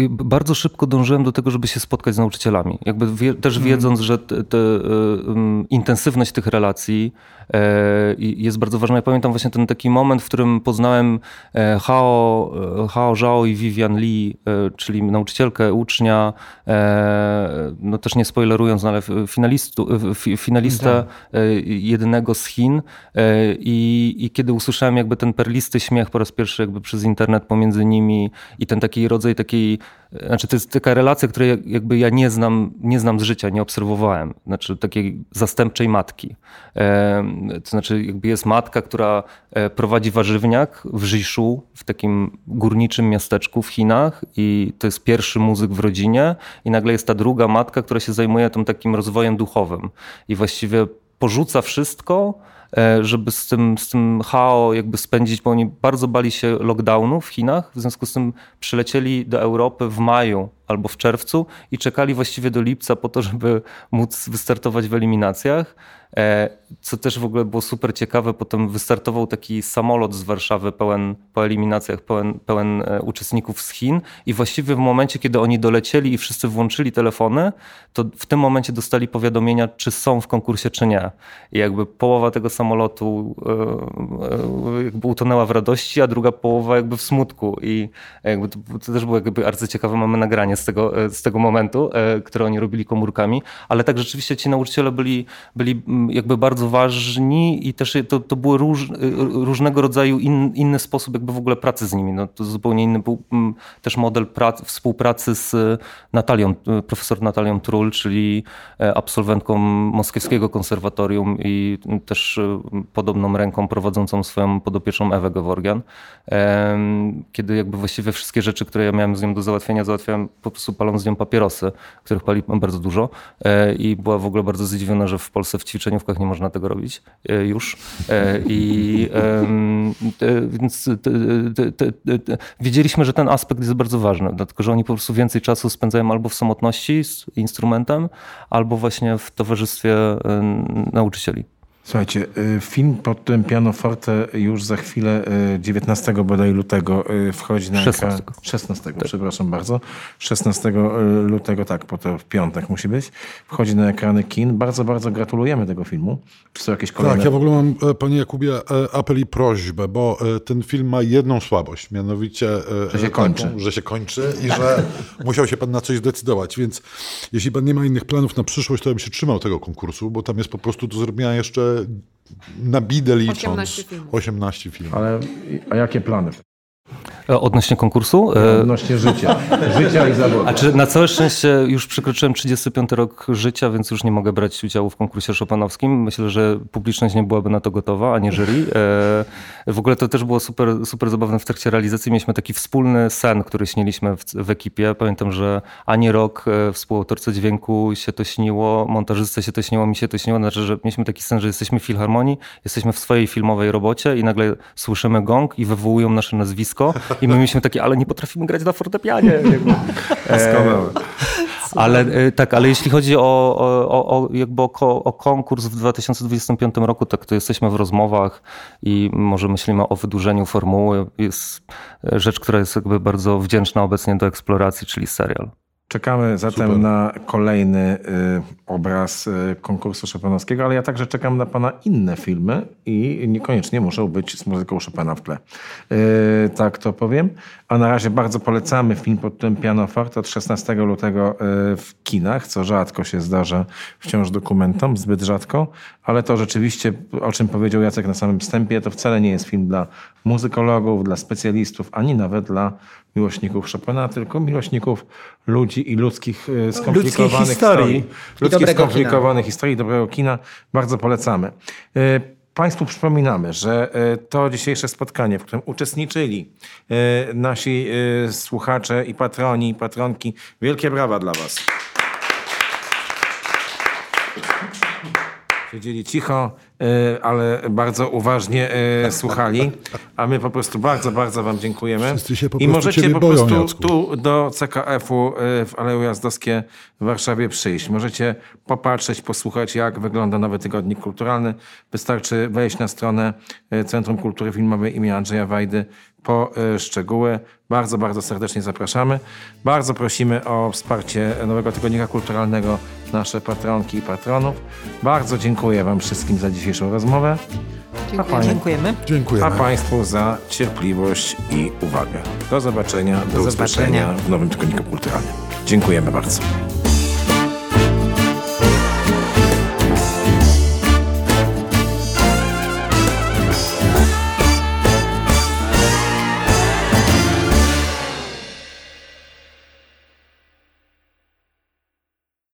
Bardzo szybko dążyłem do tego, żeby się spotkać z nauczycielami. Jakby wie, też mhm. wiedząc, że te, te, um, intensywność tych relacji e, jest bardzo ważna. Ja pamiętam właśnie ten taki moment, w którym poznałem e, Hao, e, Hao Zhao i Vivian Lee, e, czyli nauczycielkę, ucznia, e, no też nie spoilerując, no ale finalistu, finalistę tak. jednego z Chin I, i kiedy usłyszałem jakby ten perlisty śmiech po raz pierwszy jakby przez internet pomiędzy nimi i ten taki rodzaj takiej znaczy to jest taka relacja, której jakby ja nie znam, nie znam z życia, nie obserwowałem. Znaczy takiej zastępczej matki. To znaczy jakby jest matka, która e, prowadzi warzywniak w Żiszu, w takim górniczym miasteczku w Chinach i to jest pierwszy muzyk w rodzinie i nagle jest ta druga matka, która się zajmuje tym takim rozwojem duchowym i właściwie porzuca wszystko, żeby z tym, z tym Hao jakby spędzić, bo oni bardzo bali się lockdownu w Chinach, w związku z tym przylecieli do Europy w maju albo w czerwcu i czekali właściwie do lipca po to, żeby móc wystartować w eliminacjach. E, co też w ogóle było super ciekawe, potem wystartował taki samolot z Warszawy pełen, po eliminacjach, pełen, pełen e, uczestników z Chin i właściwie w momencie, kiedy oni dolecieli i wszyscy włączyli telefony, to w tym momencie dostali powiadomienia, czy są w konkursie, czy nie. I jakby połowa tego samolotu e, jakby utonęła w radości, a druga połowa jakby w smutku i jakby to, to też było jakby arcyciekawe, mamy nagranie z tego, z tego momentu, które oni robili komórkami, ale tak rzeczywiście ci nauczyciele byli, byli jakby bardzo ważni i też to, to był róż, różnego rodzaju in, inny sposób jakby w ogóle pracy z nimi. No, to zupełnie inny był też model pracy, współpracy z Natalią, profesor Natalią Trull, czyli e, absolwentką Moskiewskiego Konserwatorium i też e, podobną ręką prowadzącą swoją podopieczną Ewę Geworgian. Kiedy jakby właściwie wszystkie rzeczy, które ja miałem z nią do załatwienia, załatwiałem po prostu paląc z nią papierosy, których pali bardzo dużo e, i była w ogóle bardzo zdziwiona, że w Polsce w ćwiczeniówkach nie można tego robić e, już. E, I więc wiedzieliśmy, że ten aspekt jest bardzo ważny, dlatego że oni po prostu więcej czasu spędzają albo w samotności z instrumentem, albo właśnie w towarzystwie nauczycieli. Słuchajcie, y, film pod tym pianoforte już za chwilę 19 y, bodaj lutego y, wchodzi na 16. ekran. 16, tak. przepraszam bardzo. 16 lutego, tak, po to w piątek musi być. Wchodzi na ekrany kin. Bardzo, bardzo gratulujemy tego filmu. Czy są jakieś kolejne... Tak, ja w ogóle mam, e, panie Jakubie, e, apel i prośbę, bo e, ten film ma jedną słabość, mianowicie... Że się kończy. Taką, że się kończy i że [LAUGHS] musiał się pan na coś zdecydować, więc jeśli pan nie ma innych planów na przyszłość, to bym się trzymał tego konkursu, bo tam jest po prostu do zrobienia jeszcze na bidę licząc 18 filmów. 18 filmów. Ale a jakie plany? E, odnośnie konkursu? E, odnośnie życia. życia i zawodu. A czy na całe szczęście już przekroczyłem 35 rok życia, więc już nie mogę brać udziału w konkursie szopanowskim. Myślę, że publiczność nie byłaby na to gotowa, ani jury. E, w ogóle to też było super, super zabawne w trakcie realizacji. Mieliśmy taki wspólny sen, który śniliśmy w, w ekipie. Pamiętam, że ani rok współautorce dźwięku się to śniło, montażystce się to śniło, mi się to śniło. Znaczy, że mieliśmy taki sen, że jesteśmy w filharmonii, jesteśmy w swojej filmowej robocie i nagle słyszymy gong i wywołują nasze nazwisko i my mieliśmy takie, ale nie potrafimy grać na fortepianie. Doskonałe. [LAUGHS] Ale e, tak, ale jeśli chodzi o, o, o, jakby o, o, konkurs w 2025 roku, tak to jesteśmy w rozmowach i może myślimy o wydłużeniu formuły. Jest rzecz, która jest jakby bardzo wdzięczna obecnie do eksploracji, czyli serial. Czekamy zatem Super. na kolejny y, obraz y, konkursu Chopinowskiego, ale ja także czekam na Pana inne filmy i niekoniecznie muszą być z muzyką Chopina w tle. Y, tak to powiem. A na razie bardzo polecamy film pod tym Pianoforte od 16 lutego y, w kinach, co rzadko się zdarza wciąż dokumentom, zbyt rzadko, ale to rzeczywiście, o czym powiedział Jacek na samym wstępie, to wcale nie jest film dla muzykologów, dla specjalistów, ani nawet dla miłośników Chopina, tylko miłośników ludzi i ludzkich y, skomplikowanych historii. Ludzkich skomplikowanych kina. historii, dobrego kina. Bardzo polecamy. Y, Państwu przypominamy, że y, to dzisiejsze spotkanie, w którym uczestniczyli nasi słuchacze i patroni, i patronki. Wielkie brawa dla Was. Siedzieli cicho, e, ale bardzo uważnie e, słuchali, a my po prostu bardzo, bardzo wam dziękujemy. I możecie po boją, prostu tu do CKF-u e, w Aleje Jazdowskie w Warszawie przyjść. Możecie popatrzeć, posłuchać, jak wygląda nowy tygodnik kulturalny. Wystarczy wejść na stronę Centrum Kultury Filmowej im. Andrzeja Wajdy po szczegóły. Bardzo, bardzo serdecznie zapraszamy. Bardzo prosimy o wsparcie nowego tygodnika kulturalnego nasze patronki i patronów. Bardzo dziękuję Wam wszystkim za dzisiejszą rozmowę. Dziękuję. Dziękujemy. Dziękujemy. A Państwu za cierpliwość i uwagę. Do zobaczenia, do, do usłyszenia w nowym tygodniku kulturalnym. Dziękujemy bardzo.